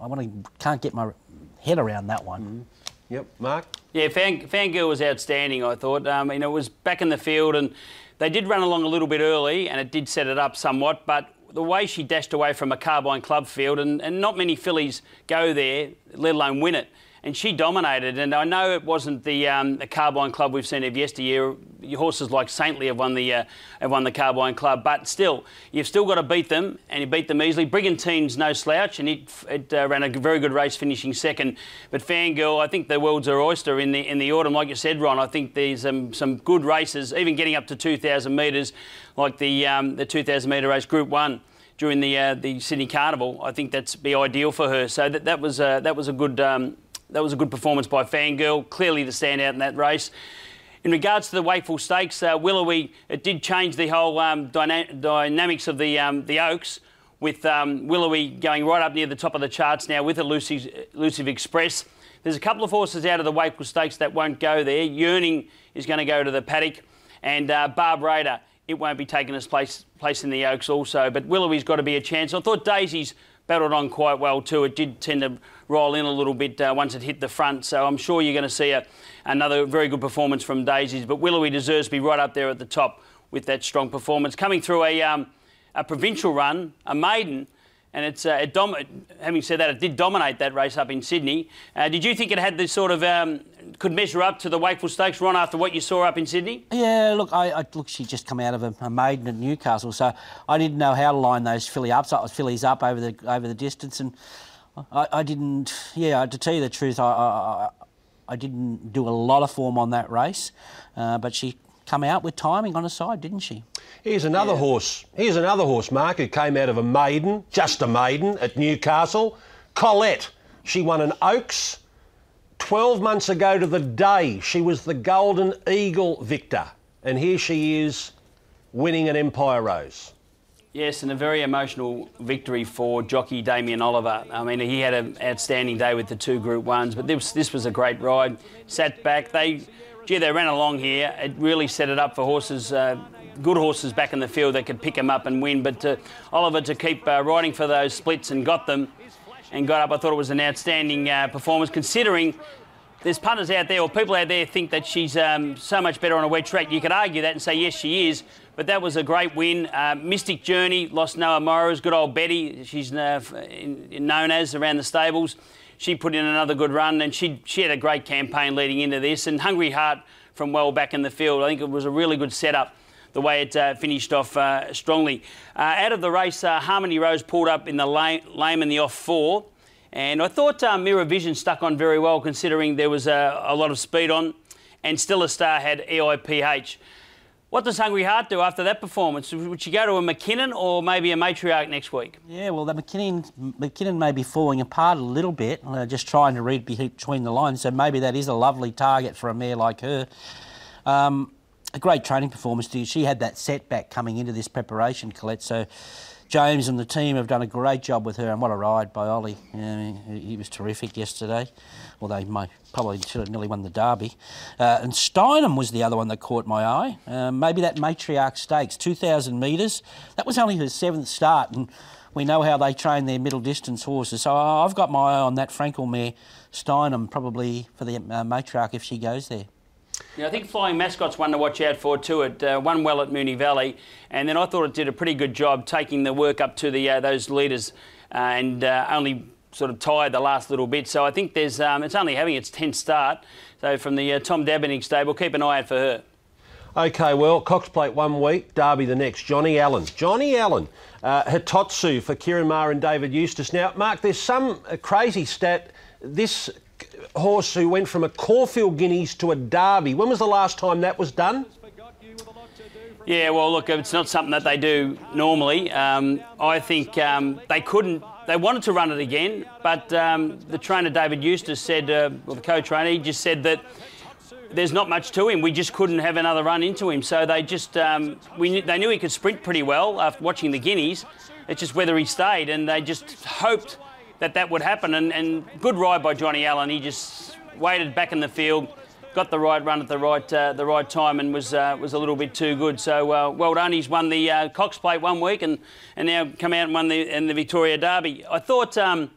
I want to, can't get my head around that one. Mm-hmm. Yep, Mark. Yeah, Fan, Fangirl was outstanding. I thought. Um, you know, it was back in the field, and they did run along a little bit early, and it did set it up somewhat. But the way she dashed away from a carbine club field, and, and not many fillies go there, let alone win it and she dominated. And I know it wasn't the, um, the Carbine Club we've seen of yesteryear. Your Horses like Saintly have won the uh, have won the Carbine Club, but still, you've still got to beat them, and you beat them easily. Brigantine's no slouch, and it, it uh, ran a very good race, finishing second. But Fangirl, I think the world's her oyster in the in the autumn, like you said, Ron. I think there's um, some good races, even getting up to 2,000 metres, like the um, the 2,000 metre race, Group One during the uh, the Sydney Carnival. I think that's be ideal for her. So that, that was uh, that was a good um, that was a good performance by Fangirl, clearly the standout in that race. In regards to the Wakeful Stakes, uh, Willowy, it did change the whole um, dyna- dynamics of the um, the Oaks, with um, Willowy going right up near the top of the charts now with Elusive, Elusive Express. There's a couple of horses out of the Wakeful Stakes that won't go there. Yearning is going to go to the paddock, and uh, Barb Raider, it won't be taking its place, place in the Oaks also. But Willowy's got to be a chance. I thought Daisy's battled on quite well too. It did tend to roll in a little bit uh, once it hit the front, so I'm sure you're going to see a, another very good performance from Daisies. But Willowy deserves to be right up there at the top with that strong performance. Coming through a, um, a provincial run, a maiden, and it's uh, it having said that, it did dominate that race up in Sydney. Uh, did you think it had this sort of um, could measure up to the Wakeful Stakes run after what you saw up in Sydney? Yeah, look, I, I look, she just come out of a, a, maiden at Newcastle, so I didn't know how to line those filly ups, fillies up over the over the distance, and I, I didn't. Yeah, to tell you the truth, I, I, I didn't do a lot of form on that race, uh, but she come out with timing on her side, didn't she? Here's another yeah. horse. Here's another horse, Mark, who came out of a maiden, just a maiden, at Newcastle. Colette. She won an Oaks 12 months ago to the day. She was the Golden Eagle victor. And here she is winning an Empire Rose. Yes, and a very emotional victory for jockey Damien Oliver. I mean, he had an outstanding day with the two Group Ones, but this, this was a great ride. Sat back, they, gee, they ran along here. It really set it up for horses uh, good horses back in the field that could pick them up and win. But uh, Oliver to keep uh, riding for those splits and got them and got up, I thought it was an outstanding uh, performance considering there's punters out there or people out there think that she's um, so much better on a wet track. You could argue that and say, yes, she is. But that was a great win. Uh, Mystic Journey lost Noah Morris. Good old Betty, she's uh, known as around the stables. She put in another good run and she, she had a great campaign leading into this. And Hungry Heart from well back in the field. I think it was a really good setup the way it uh, finished off uh, strongly. Uh, out of the race, uh, Harmony Rose pulled up in the lame, lame and the off four. And I thought uh, Mirror Vision stuck on very well considering there was uh, a lot of speed on. And still a star had EIPH. What does Hungry Heart do after that performance? Would she go to a Mackinnon or maybe a Matriarch next week? Yeah, well, the Mackinnon, Mackinnon may be falling apart a little bit, uh, just trying to read between the lines. So maybe that is a lovely target for a mare like her. Um, a great training performance. She had that setback coming into this preparation, Colette. So James and the team have done a great job with her, and what a ride by Ollie. Yeah, he, was terrific yesterday, although he may, probably should have nearly won the Derby. Uh, and Steinem was the other one that caught my eye. Uh, maybe that Matriarch Stakes, 2,000 metres. That was only her seventh start, and we know how they train their middle distance horses. So I've got my eye on that Frankel mare, Steinem, probably for the uh, Matriarch if she goes there. Yeah, I think Flying Mascot's one to watch out for too. It uh, won well at Moonee Valley, and then I thought it did a pretty good job taking the work up to the uh, those leaders uh, and uh, only sort of tired the last little bit. So I think there's um, it's only having its 10th start. So from the uh, Tom Dabernig stable, keep an eye out for her. Okay, well, Cox Plate one week, Derby the next. Johnny Allen. Johnny Allen. Uh, Hitotsu for Ciaron Maher and David Eustace. Now, Mark, there's some crazy stat. This horse who went from a Caulfield Guineas to a Derby. When was the last time that was done? Yeah, well, look, it's not something that they do normally. Um, I think um, they couldn't. They wanted to run it again, but um, the trainer David Eustace said, uh, well, the co-trainer, he just said that there's not much to him. We just couldn't have another run into him. So they just um, we they knew he could sprint pretty well after watching the Guineas. It's just whether he stayed, and they just hoped that that would happen. And, and good ride by Johnny Allen. He just waited back in the field, got the right run at the right uh, the right time, and was uh, was a little bit too good. So uh, well done. He's won the uh, Cox Plate one week, and, and now come out and won the in the Victoria Derby. I thought um,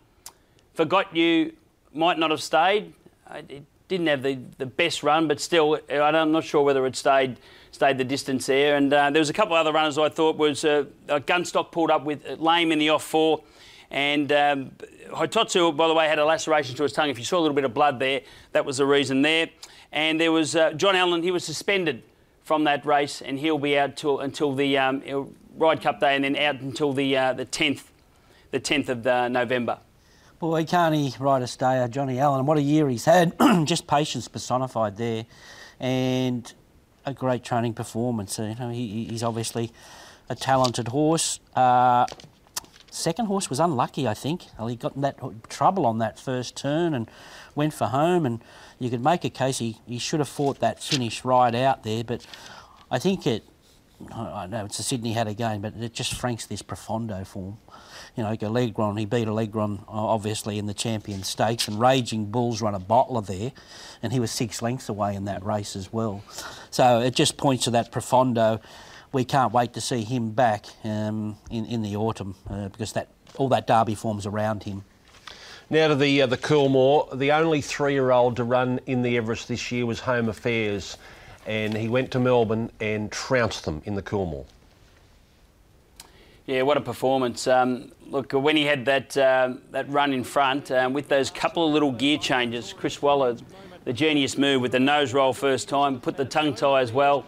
Forgot You might not have stayed. It didn't have the, the best run, but still, I'm not sure whether it stayed stayed the distance there. And uh, there was a couple of other runners I thought was uh, Gunstock pulled up with lame in the off four. And um, Hitotsu, by the way, had a laceration to his tongue. If you saw a little bit of blood there, that was the reason there. And there was uh, John Allen, he was suspended from that race, and he'll be out till, until the um, Ride Cup Day and then out until the, uh, the 10th, the 10th of uh, November. Boy, can't he ride a stayer, Johnny Allen? What a year he's had. Just patience personified there. And a great training performance. You know, he, he's obviously a talented horse. Uh, Second horse was unlucky, I think. He got in that trouble on that first turn and went for home. And you could make a case he, he should have fought that finish right out there. But I think it, I know it's a Sydney hat again, but it just franks this Profondo form. You know, Allegron, he beat Allegron obviously in the Champion Stakes, and Raging Bulls run a bottler there, and he was six lengths away in that race as well. So it just points to that Profondo we can't wait to see him back um, in, in the autumn uh, because that all that derby forms around him. Now to the uh, the Coolmore. The only three-year-old to run in the Everest this year was Home Affairs, and he went to Melbourne and trounced them in the Coolmore. Yeah, what a performance! Um, look, when he had that uh, that run in front um, with those couple of little gear changes, Chris Waller, the genius move with the nose roll first time, put the tongue tie as well.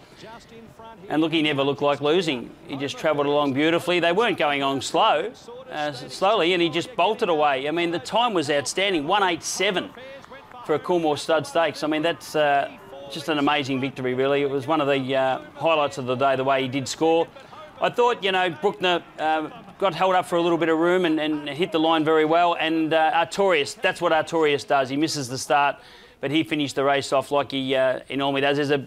And look, he never looked like losing. He just travelled along beautifully. They weren't going on slow, uh, slowly, and he just bolted away. I mean, the time was outstanding 187 for a Coolmore Stud Stakes. I mean, that's uh, just an amazing victory, really. It was one of the uh, highlights of the day, the way he did score. I thought, you know, Bruckner uh, got held up for a little bit of room and, and hit the line very well. And uh, Artorius, that's what Artorius does. He misses the start, but he finished the race off like he, uh, normally does. There's a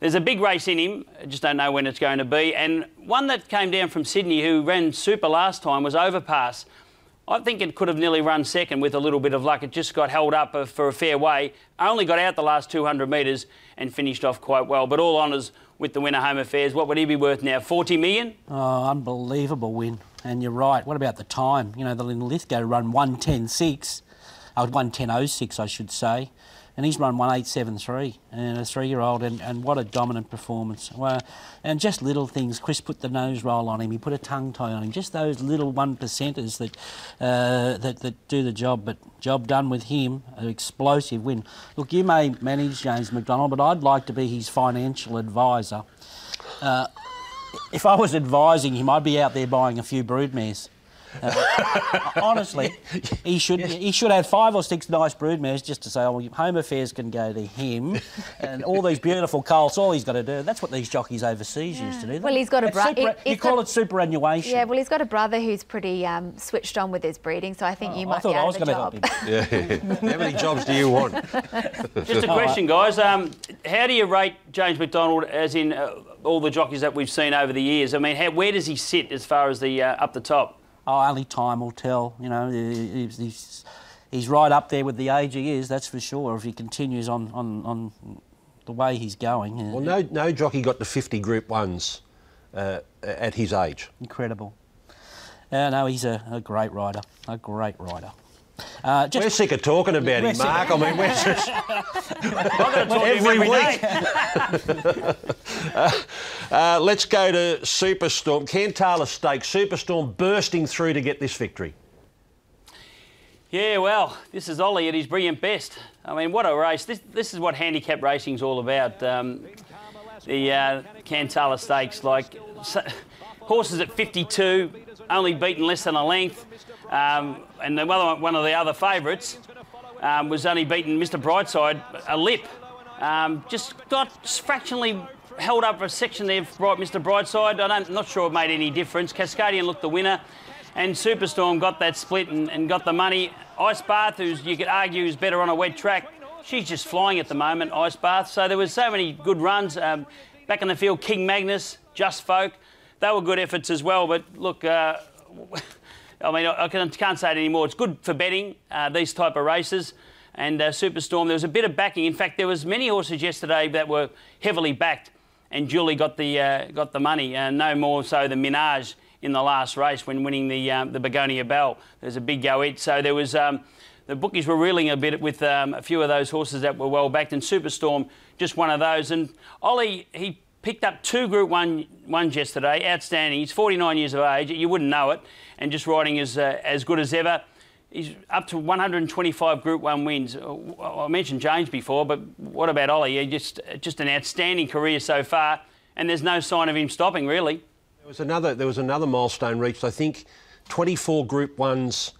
there's a big race in him, I just don't know when it's going to be. And one that came down from Sydney who ran super last time was Overpass. I think it could have nearly run second with a little bit of luck. It just got held up for a fair way. Only got out the last 200 metres and finished off quite well. But all honours with the winner Home Affairs. What would he be worth now? 40 million? Oh, unbelievable win. And you're right. What about the time? You know, the Linlithgow run 110.6. Uh, 110.06, I should say and he's run 1873 and a three-year-old and, and what a dominant performance. Well, and just little things. Chris put the nose roll on him. He put a tongue tie on him. Just those little one percenters that, uh, that that do the job. But job done with him. An explosive win. Look you may manage James McDonald but I'd like to be his financial advisor. Uh, if I was advising him I'd be out there buying a few broodmares Uh, honestly, he should he should have five or six nice broodmares just to say, oh, home affairs can go to him, and all these beautiful colts. All he's got to do. That's what these jockeys overseas used to do. Well, he's got a It's bro- super- You call got- it superannuation. Yeah, well, he's got a brother who's pretty um, switched on with his breeding, so I think you Oh, I might thought be I out was of a gonna job. help him. Yeah. How many jobs do you want? Just a question, guys. Um, how do you rate James McDonald as in uh, all the jockeys that we've seen over the years? I mean, how, where does he sit as far as the uh, up the top? Oh, only time will tell. You know, he's, he's, right up there with the age he is. That's for sure. If he continues on on, on the way he's going, Well, no, no jockey got the 50 Group Ones uh, at his age. incredible. Uh, no, he's a, a great rider. A great rider. Uh, just, we're sick of talking about We're him, Mark. I mean, we're just every week. uh, uh, let's go to Superstorm. Cantala Stakes. Superstorm bursting through to get this victory. Yeah, well, this is Ollie at his brilliant best. I mean, what a race. This, this is what handicap racing's all about. Um, the uh, Cantala Stakes, like so, horses at 52, only beaten less than a length. Um, and the one of the other favourites um, was only beaten Mr. Brightside a lip. Um, just got fractionally held up for a section there, Bright Mr. Brightside. I'm not not sure it made any difference. Cascadian looked the winner, and Superstorm got that split and, and got the money. Ice Bath, who's you could argue is better on a wet track, she's just flying at the moment. Ice Bath. So there was so many good runs um, back in the field. King Magnus, Just Folk, they were good efforts as well. But look. Uh, I mean, I can- can't say it anymore. It's good for betting uh, these type of races. And uh, Superstorm, there was a bit of backing. In fact, there was many horses yesterday that were heavily backed, and Julie got the uh, got the money. Uh, no more so than Minaj in the last race when winning the um, the Begonia Belle. There's a big go it. So there was. Um, the bookies were reeling a bit with um, a few of those horses that were well backed, and Superstorm just one of those. And Ollie, he Picked up two Group 1 ones yesterday, outstanding. He's 49 years of age, you wouldn't know it, and just riding as, uh, as good as ever. He's up to 125 Group 1 wins. Uh, I mentioned James before, but what about Ollie? Just, just an outstanding career so far, and there's no sign of him stopping, really. There was another, there was another milestone reached, I think, 24 Group 1s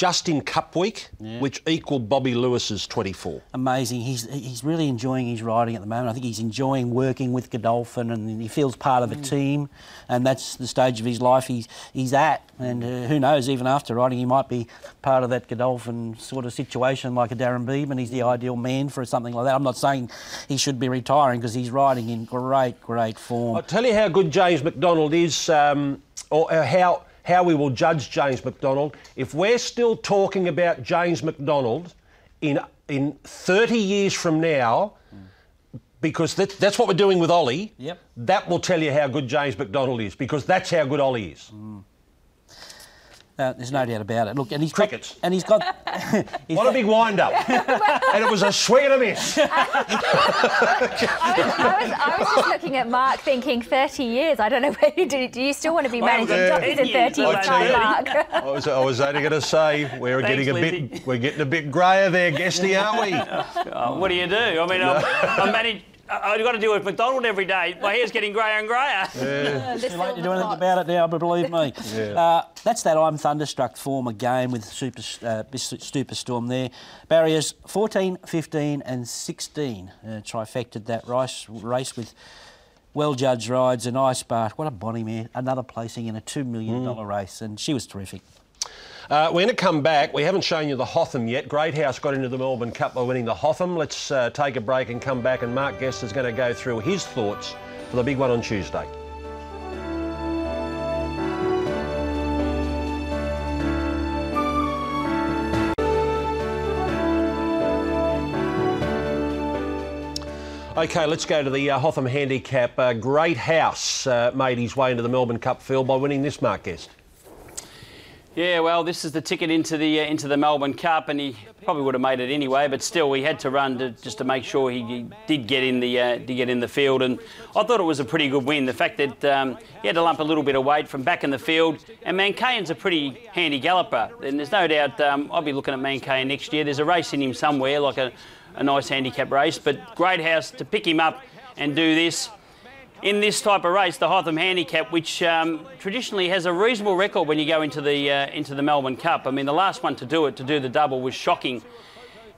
just in Cup Week, yeah. which equalled Bobby Lewis's 24. Amazing. He's he's really enjoying his riding at the moment. I think he's enjoying working with Godolphin and he feels part of a mm. team, and that's the stage of his life he's he's at. And uh, who knows, even after riding, he might be part of that Godolphin sort of situation like a Darren Beadman. He's the ideal man for something like that. I'm not saying he should be retiring because he's riding in great, great form. I'll tell you how good James McDonald is, um, or uh, how how we will judge James McDonald. If we're still talking about James McDonald in in 30 years from now, because that, that's what we're doing with Ollie. Yep. That will tell you how good James McDonald is, because that's how good Ollie is. Mm. Uh, there's no doubt about it. Look, and he's Crickets. Got, and he's got. What a big wind up. and it was a swing and a miss. I was, I was just looking at Mark thinking 30 years. I don't know where you do. Do you still want to be Well, managing yeah. jockeys in 30 years' I you. Mark? I was, I was only going to say we're Thanks, getting a Lizzie. bit we're getting a bit grayer there, Guesty, aren't we? Oh, what do you do? I mean, I'm, I'm managed. I- I've got to deal with McDonald every day. My hair's getting greyer and greyer. It's too late to do anything about it now, but believe me. Yeah. Uh, that's that I'm Thunderstruck form again with Super, uh, Superstorm there. Barriers 14, 15 and 16. Uh, trifected that race, race with well judged rides and Ice Bath. What a bonny mare. Another placing in a $2 million Mm. race, and she was terrific. Uh, we're going to come back. We haven't shown you the Hotham yet. Great House got into the Melbourne Cup by winning the Hotham. Let's uh, take a break and come back, and Mark Guest is going to go through his thoughts for the big one on Tuesday. Okay, let's go to the uh, Hotham Handicap. Uh, Great House uh, made his way into the Melbourne Cup field by winning this Mark Guest. Yeah, well, this is the ticket into the uh, into the Melbourne Cup, and he probably would have made it anyway. But still, he had to run to, just to make sure he, did get in the uh, get in the field. And I thought it was a pretty good win. The fact that um, he had to lump a little bit of weight from back in the field, and Mankayan's a pretty handy galloper. And there's no doubt um, I'll be looking at Mankayan next year. There's a race in him somewhere, like a, a nice handicap race. But Great House to pick him up and do this. In this type of race, the Hotham Handicap, which um, traditionally has a reasonable record when you go into the uh, into the Melbourne Cup. I mean, the last one to do it, to do the double, was Shocking.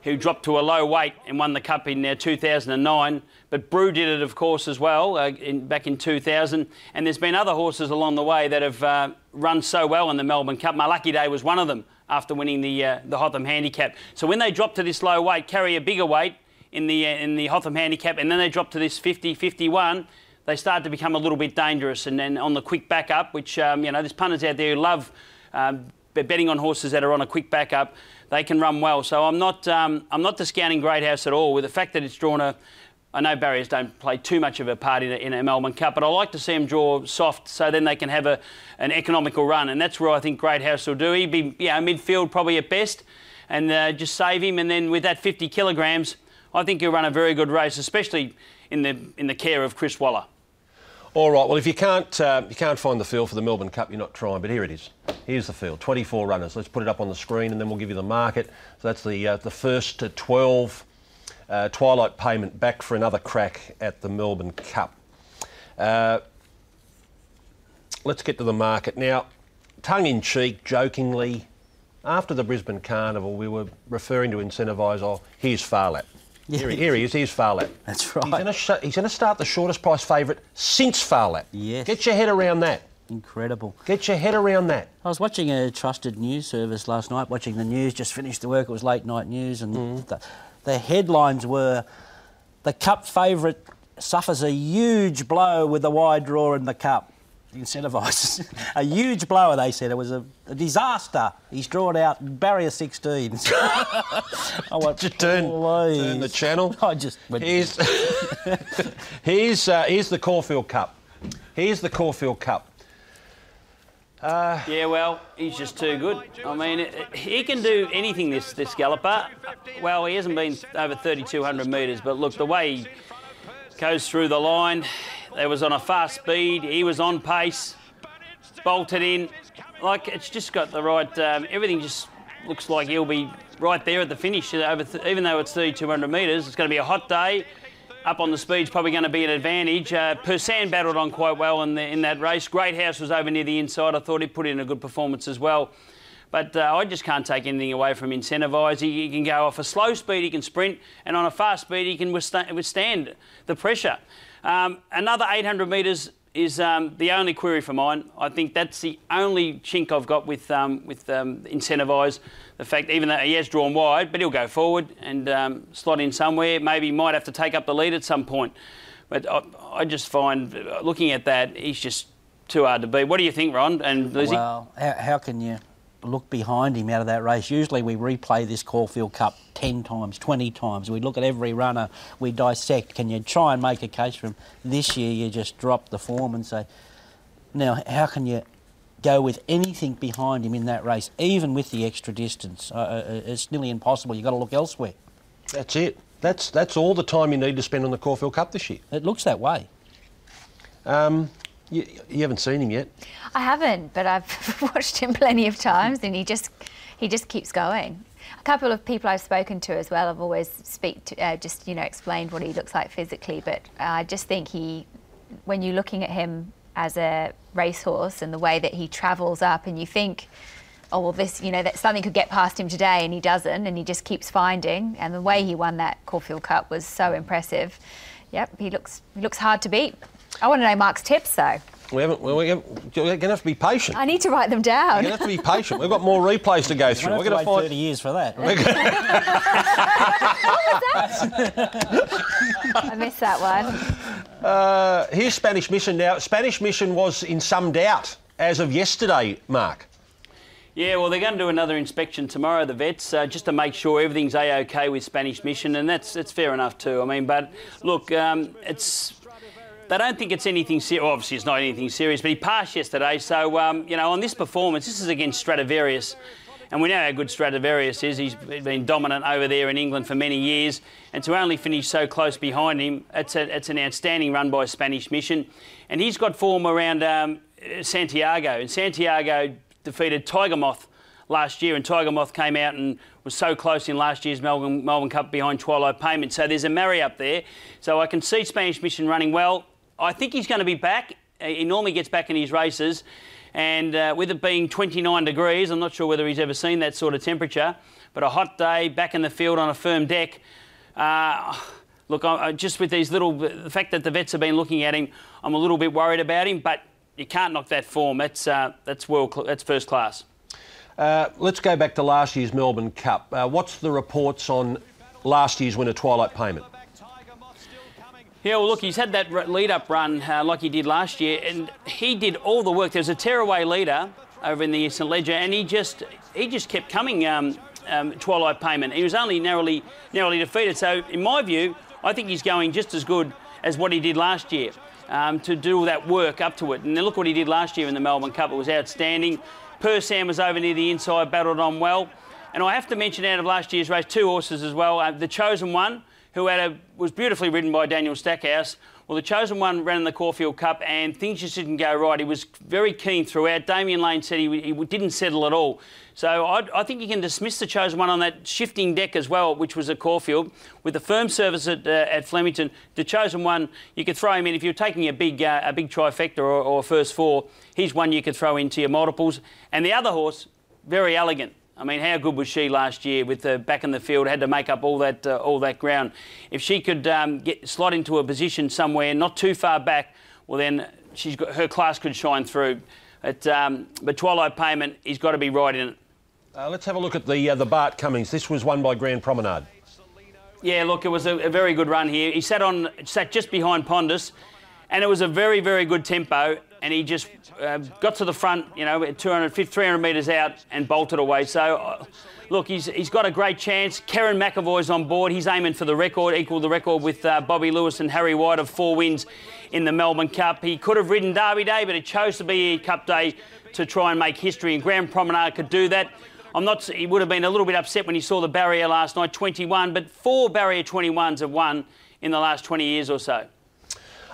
Who dropped to a low weight and won the cup in uh, 2009. But Brew did it, of course, as well uh, in, back in 2000. And there's been other horses along the way that have uh, run so well in the Melbourne Cup. My Lucky Day was one of them after winning the uh, the Hotham Handicap. So when they drop to this low weight, carry a bigger weight in the uh, in the Hotham Handicap, and then they drop to this 50, 51 they start to become a little bit dangerous. And then on the quick backup, which, um, you know, there's punters out there who love um, betting on horses that are on a quick backup, they can run well. So I'm not, um, I'm not discounting Great House at all with the fact that it's drawn a. I know barriers don't play too much of a part in a, in a Melbourne Cup, but I like to see them draw soft so then they can have a, an economical run. And that's where I think Great House will do. He'd be you know, midfield probably at best and uh, just save him. And then with that 50 kilograms, I think he'll run a very good race, especially in the, in the care of Chris Waller. All right. Well, if you can't uh, you can't find the field for the Melbourne Cup, you're not trying. But here it is. Here's the field. 24 runners. Let's put it up on the screen, and then we'll give you the market. So that's the uh, the first 12 uh, Twilight Payment back for another crack at the Melbourne Cup. Uh, let's get to the market now. Tongue in cheek, jokingly, after the Brisbane Carnival, we were referring to Incentivise. Oh, here's Phar Lap. Yeah. Here, here, he is. Here's Phar Lap. That's right. He's going to start the shortest price favourite since Phar Lap. Yes. Get your head around that. Incredible. Get your head around that. I was watching a trusted news service last night, watching the news, just finished the work, it was late night news, and mm. the, the headlines were the cup favourite suffers a huge blow with the wide draw in the cup incentivises. a huge blower, they said. It was a, a disaster. He's drawn out barrier 16. I want to turn, turn the channel. I just went... Here's, here's, uh, here's the Caulfield Cup. Here's the Caulfield Cup. Uh, yeah, well, he's just too good. I mean, he can do anything, this this galloper. Well, he hasn't been over 3,200 metres, but look, the way he goes through the line, they was on a fast speed. He was on pace, bolted in. Like it's just got the right. Um, everything just looks like he'll be right there at the finish. Even though it's 3,200 metres, it's going to be a hot day. Up on the speed's probably going to be an advantage. Uh, Persan battled on quite well in, the, in that race. Great House was over near the inside. I thought he put in a good performance as well. But uh, I just can't take anything away from Incentivise. He, he, can go off a slow speed, he can sprint, and on a fast speed, he can withstand the pressure. Um, another 800 metres is um, the only query for mine. I think that's the only chink I've got with um, with um, Incentivise. The fact, even though he has drawn wide, but he'll go forward and um, slot in somewhere. Maybe he might have to take up the lead at some point. But I, I just find, uh, looking at that, he's just too hard to beat. What do you think, Ron and Lizzie? Well, how, how can you look behind him out of that race. Usually we replay this Caulfield Cup 10 times, 20 times. We look at every runner, we dissect. Can you try and make a case for him? This year you just drop the form and say, now how can you go with anything behind him in that race, even with the extra distance? Uh, uh it's nearly impossible. You've got to look elsewhere. That's it. That's, that's all the time you need to spend on the Caulfield Cup this year. It looks that way. Um, you, you haven't seen him yet. I haven't, but I've watched him plenty of times, and he just he just keeps going. A couple of people I've spoken to as well have always speak to, uh, just you know explained what he looks like physically, but I just think he, when you're looking at him as a racehorse and the way that he travels up, and you think, oh well, this you know that something could get past him today, and he doesn't, and he just keeps finding, and the way he won that Caulfield Cup was so impressive. Yep, he looks he looks hard to beat. I want to know Mark's tips though. We haven't. Well, we're going to have to be patient. I need to write them down. We're going to have to be patient. We've got more replays to go through. We're going to find 30 years for that. I missed that one. Uh, here's Spanish Mission now. Spanish Mission was in some doubt as of yesterday, Mark. Yeah, well, they're going to do another inspection tomorrow, the vets, uh, just to make sure everything's a-OK with Spanish Mission, and that's that's fair enough too. I mean, but look, um, it's they don't think it's anything serious. Well, obviously, it's not anything serious, but he passed yesterday. So, um, you know, on this performance, this is against Stradivarius. And we know how good Stradivarius is. He's been dominant over there in England for many years. And to only finish so close behind him, it's, a, it's an outstanding run by Spanish Mission. And he's got form around um, Santiago. And Santiago defeated Tiger Moth last year, and Tiger Moth came out and was so close in last year's Melbourne, Melbourne Cup behind Twilight Payment. So there's a marry up there. So I can see Spanish Mission running well. I think he's going to be back. He normally gets back in his races. And uh, with it being 29 degrees, I'm not sure whether he's ever seen that sort of temperature, but a hot day, back in the field on a firm deck. Uh, look, I, just with these little, the fact that the vets have been looking at him, I'm a little bit worried about him, but you can't knock that form. That's, uh, that's, world, that's first class. Uh, let's go back to last year's Melbourne Cup. Uh, what's the reports on last year's winner, Twilight Payment? Yeah, well, look, he's had that lead-up run uh, like he did last year, and he did all the work. There's a tearaway leader over in the St Leger, and he just he just kept coming. Um, um, Twilight Payment. He was only narrowly narrowly defeated. So, in my view, I think he's going just as good as what he did last year um, to do all that work up to it. And look what he did last year in the Melbourne Cup. It was outstanding. Persan was over near the inside, battled on well. And I have to mention out of last year's race two horses as well. Uh, the chosen one who a, was beautifully ridden by Daniel Stackhouse. Well, the chosen one ran in the Caulfield Cup and things just didn't go right. He was very keen throughout. Damian Lane said he, he didn't settle at all. So I, I, think you can dismiss the chosen one on that shifting deck as well, which was at Caulfield. With the firm service at, uh, at Flemington, the chosen one, you could throw him in. If you're taking a big, uh, a big trifecta or, or first four, he's one you could throw into your multiples. And the other horse, very elegant. I mean, how good was she last year with the back in the field? Had to make up all that uh, all that ground. If she could um, get slot into a position somewhere not too far back, well then she's got her class could shine through. But, um, but Twilight Payment, he's got to be right in it. Uh, let's have a look at the uh, the Bart Cummings. This was won by Grand Promenade. Yeah, look, it was a, a very good run here. He sat on sat just behind Pondus, and it was a very very good tempo and he just uh, got to the front, you know, 200, 300 metres out and bolted away. So, uh, look, he's, he's got a great chance. Kerrin McEvoy's on board. He's aiming for the record, equal the record with uh, Bobby Lewis and Harry White of four wins in the Melbourne Cup. He could have ridden Derby Day, but it chose to be Cup Day to try and make history, and Grand Promenade could do that. I'm not. He would have been a little bit upset when he saw the barrier last night, 21, but four barrier 21s have won in the last 20 years or so.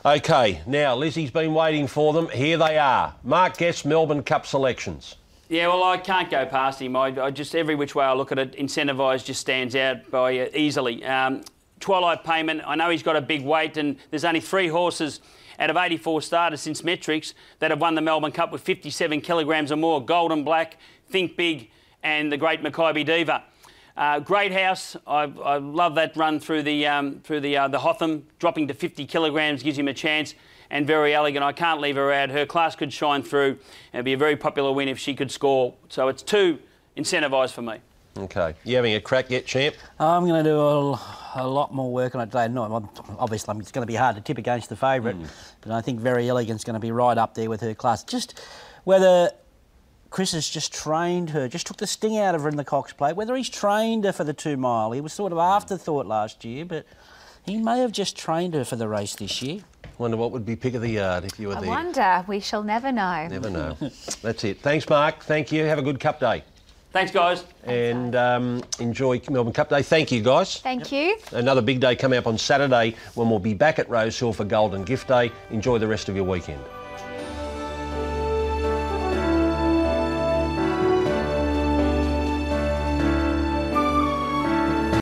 Okay, now Lizzie's been waiting for them. Here they are. Mark Guest Melbourne Cup selections. Yeah, well, I can't go past him. I, I just every which way I look at it, incentivised just stands out by uh, easily. Um, Twilight Payment. I know he's got a big weight, and there's only three horses out of 84 starters since Metrics that have won the Melbourne Cup with 57 kilograms or more. Gold and Black, Think Big, and the Great Makybe Diva. Uh, Great House, I, I, love that run through the um, through the uh, the Hotham, dropping to 50 kilograms gives him a chance. And very elegant. I can't leave her out. Her class could shine through. It'd be a very popular win if she could score. So it's two incentivised for me. Okay. You having a crack yet, champ? I'm going to do a, a, lot more work on it today. No, obviously, it's going to be hard to tip against the favourite, mm. but I think Very Elegant's going to be right up there with her class. Just whether Chris has just trained her, just took the sting out of her in the Cox plate. Whether he's trained her for the two mile, he was sort of afterthought last year, but he may have just trained her for the race this year. Wonder what would be pick of the yard if you were I there. I wonder. We shall never know. Never know. That's it. Thanks, Mark. Thank you. Have a good Cup day. Thanks, guys. And um, enjoy Melbourne Cup Day. Thank you, guys. Thank you. Another big day coming up on Saturday when we'll be back at Rosehill for Golden Gift Day. Enjoy the rest of your weekend.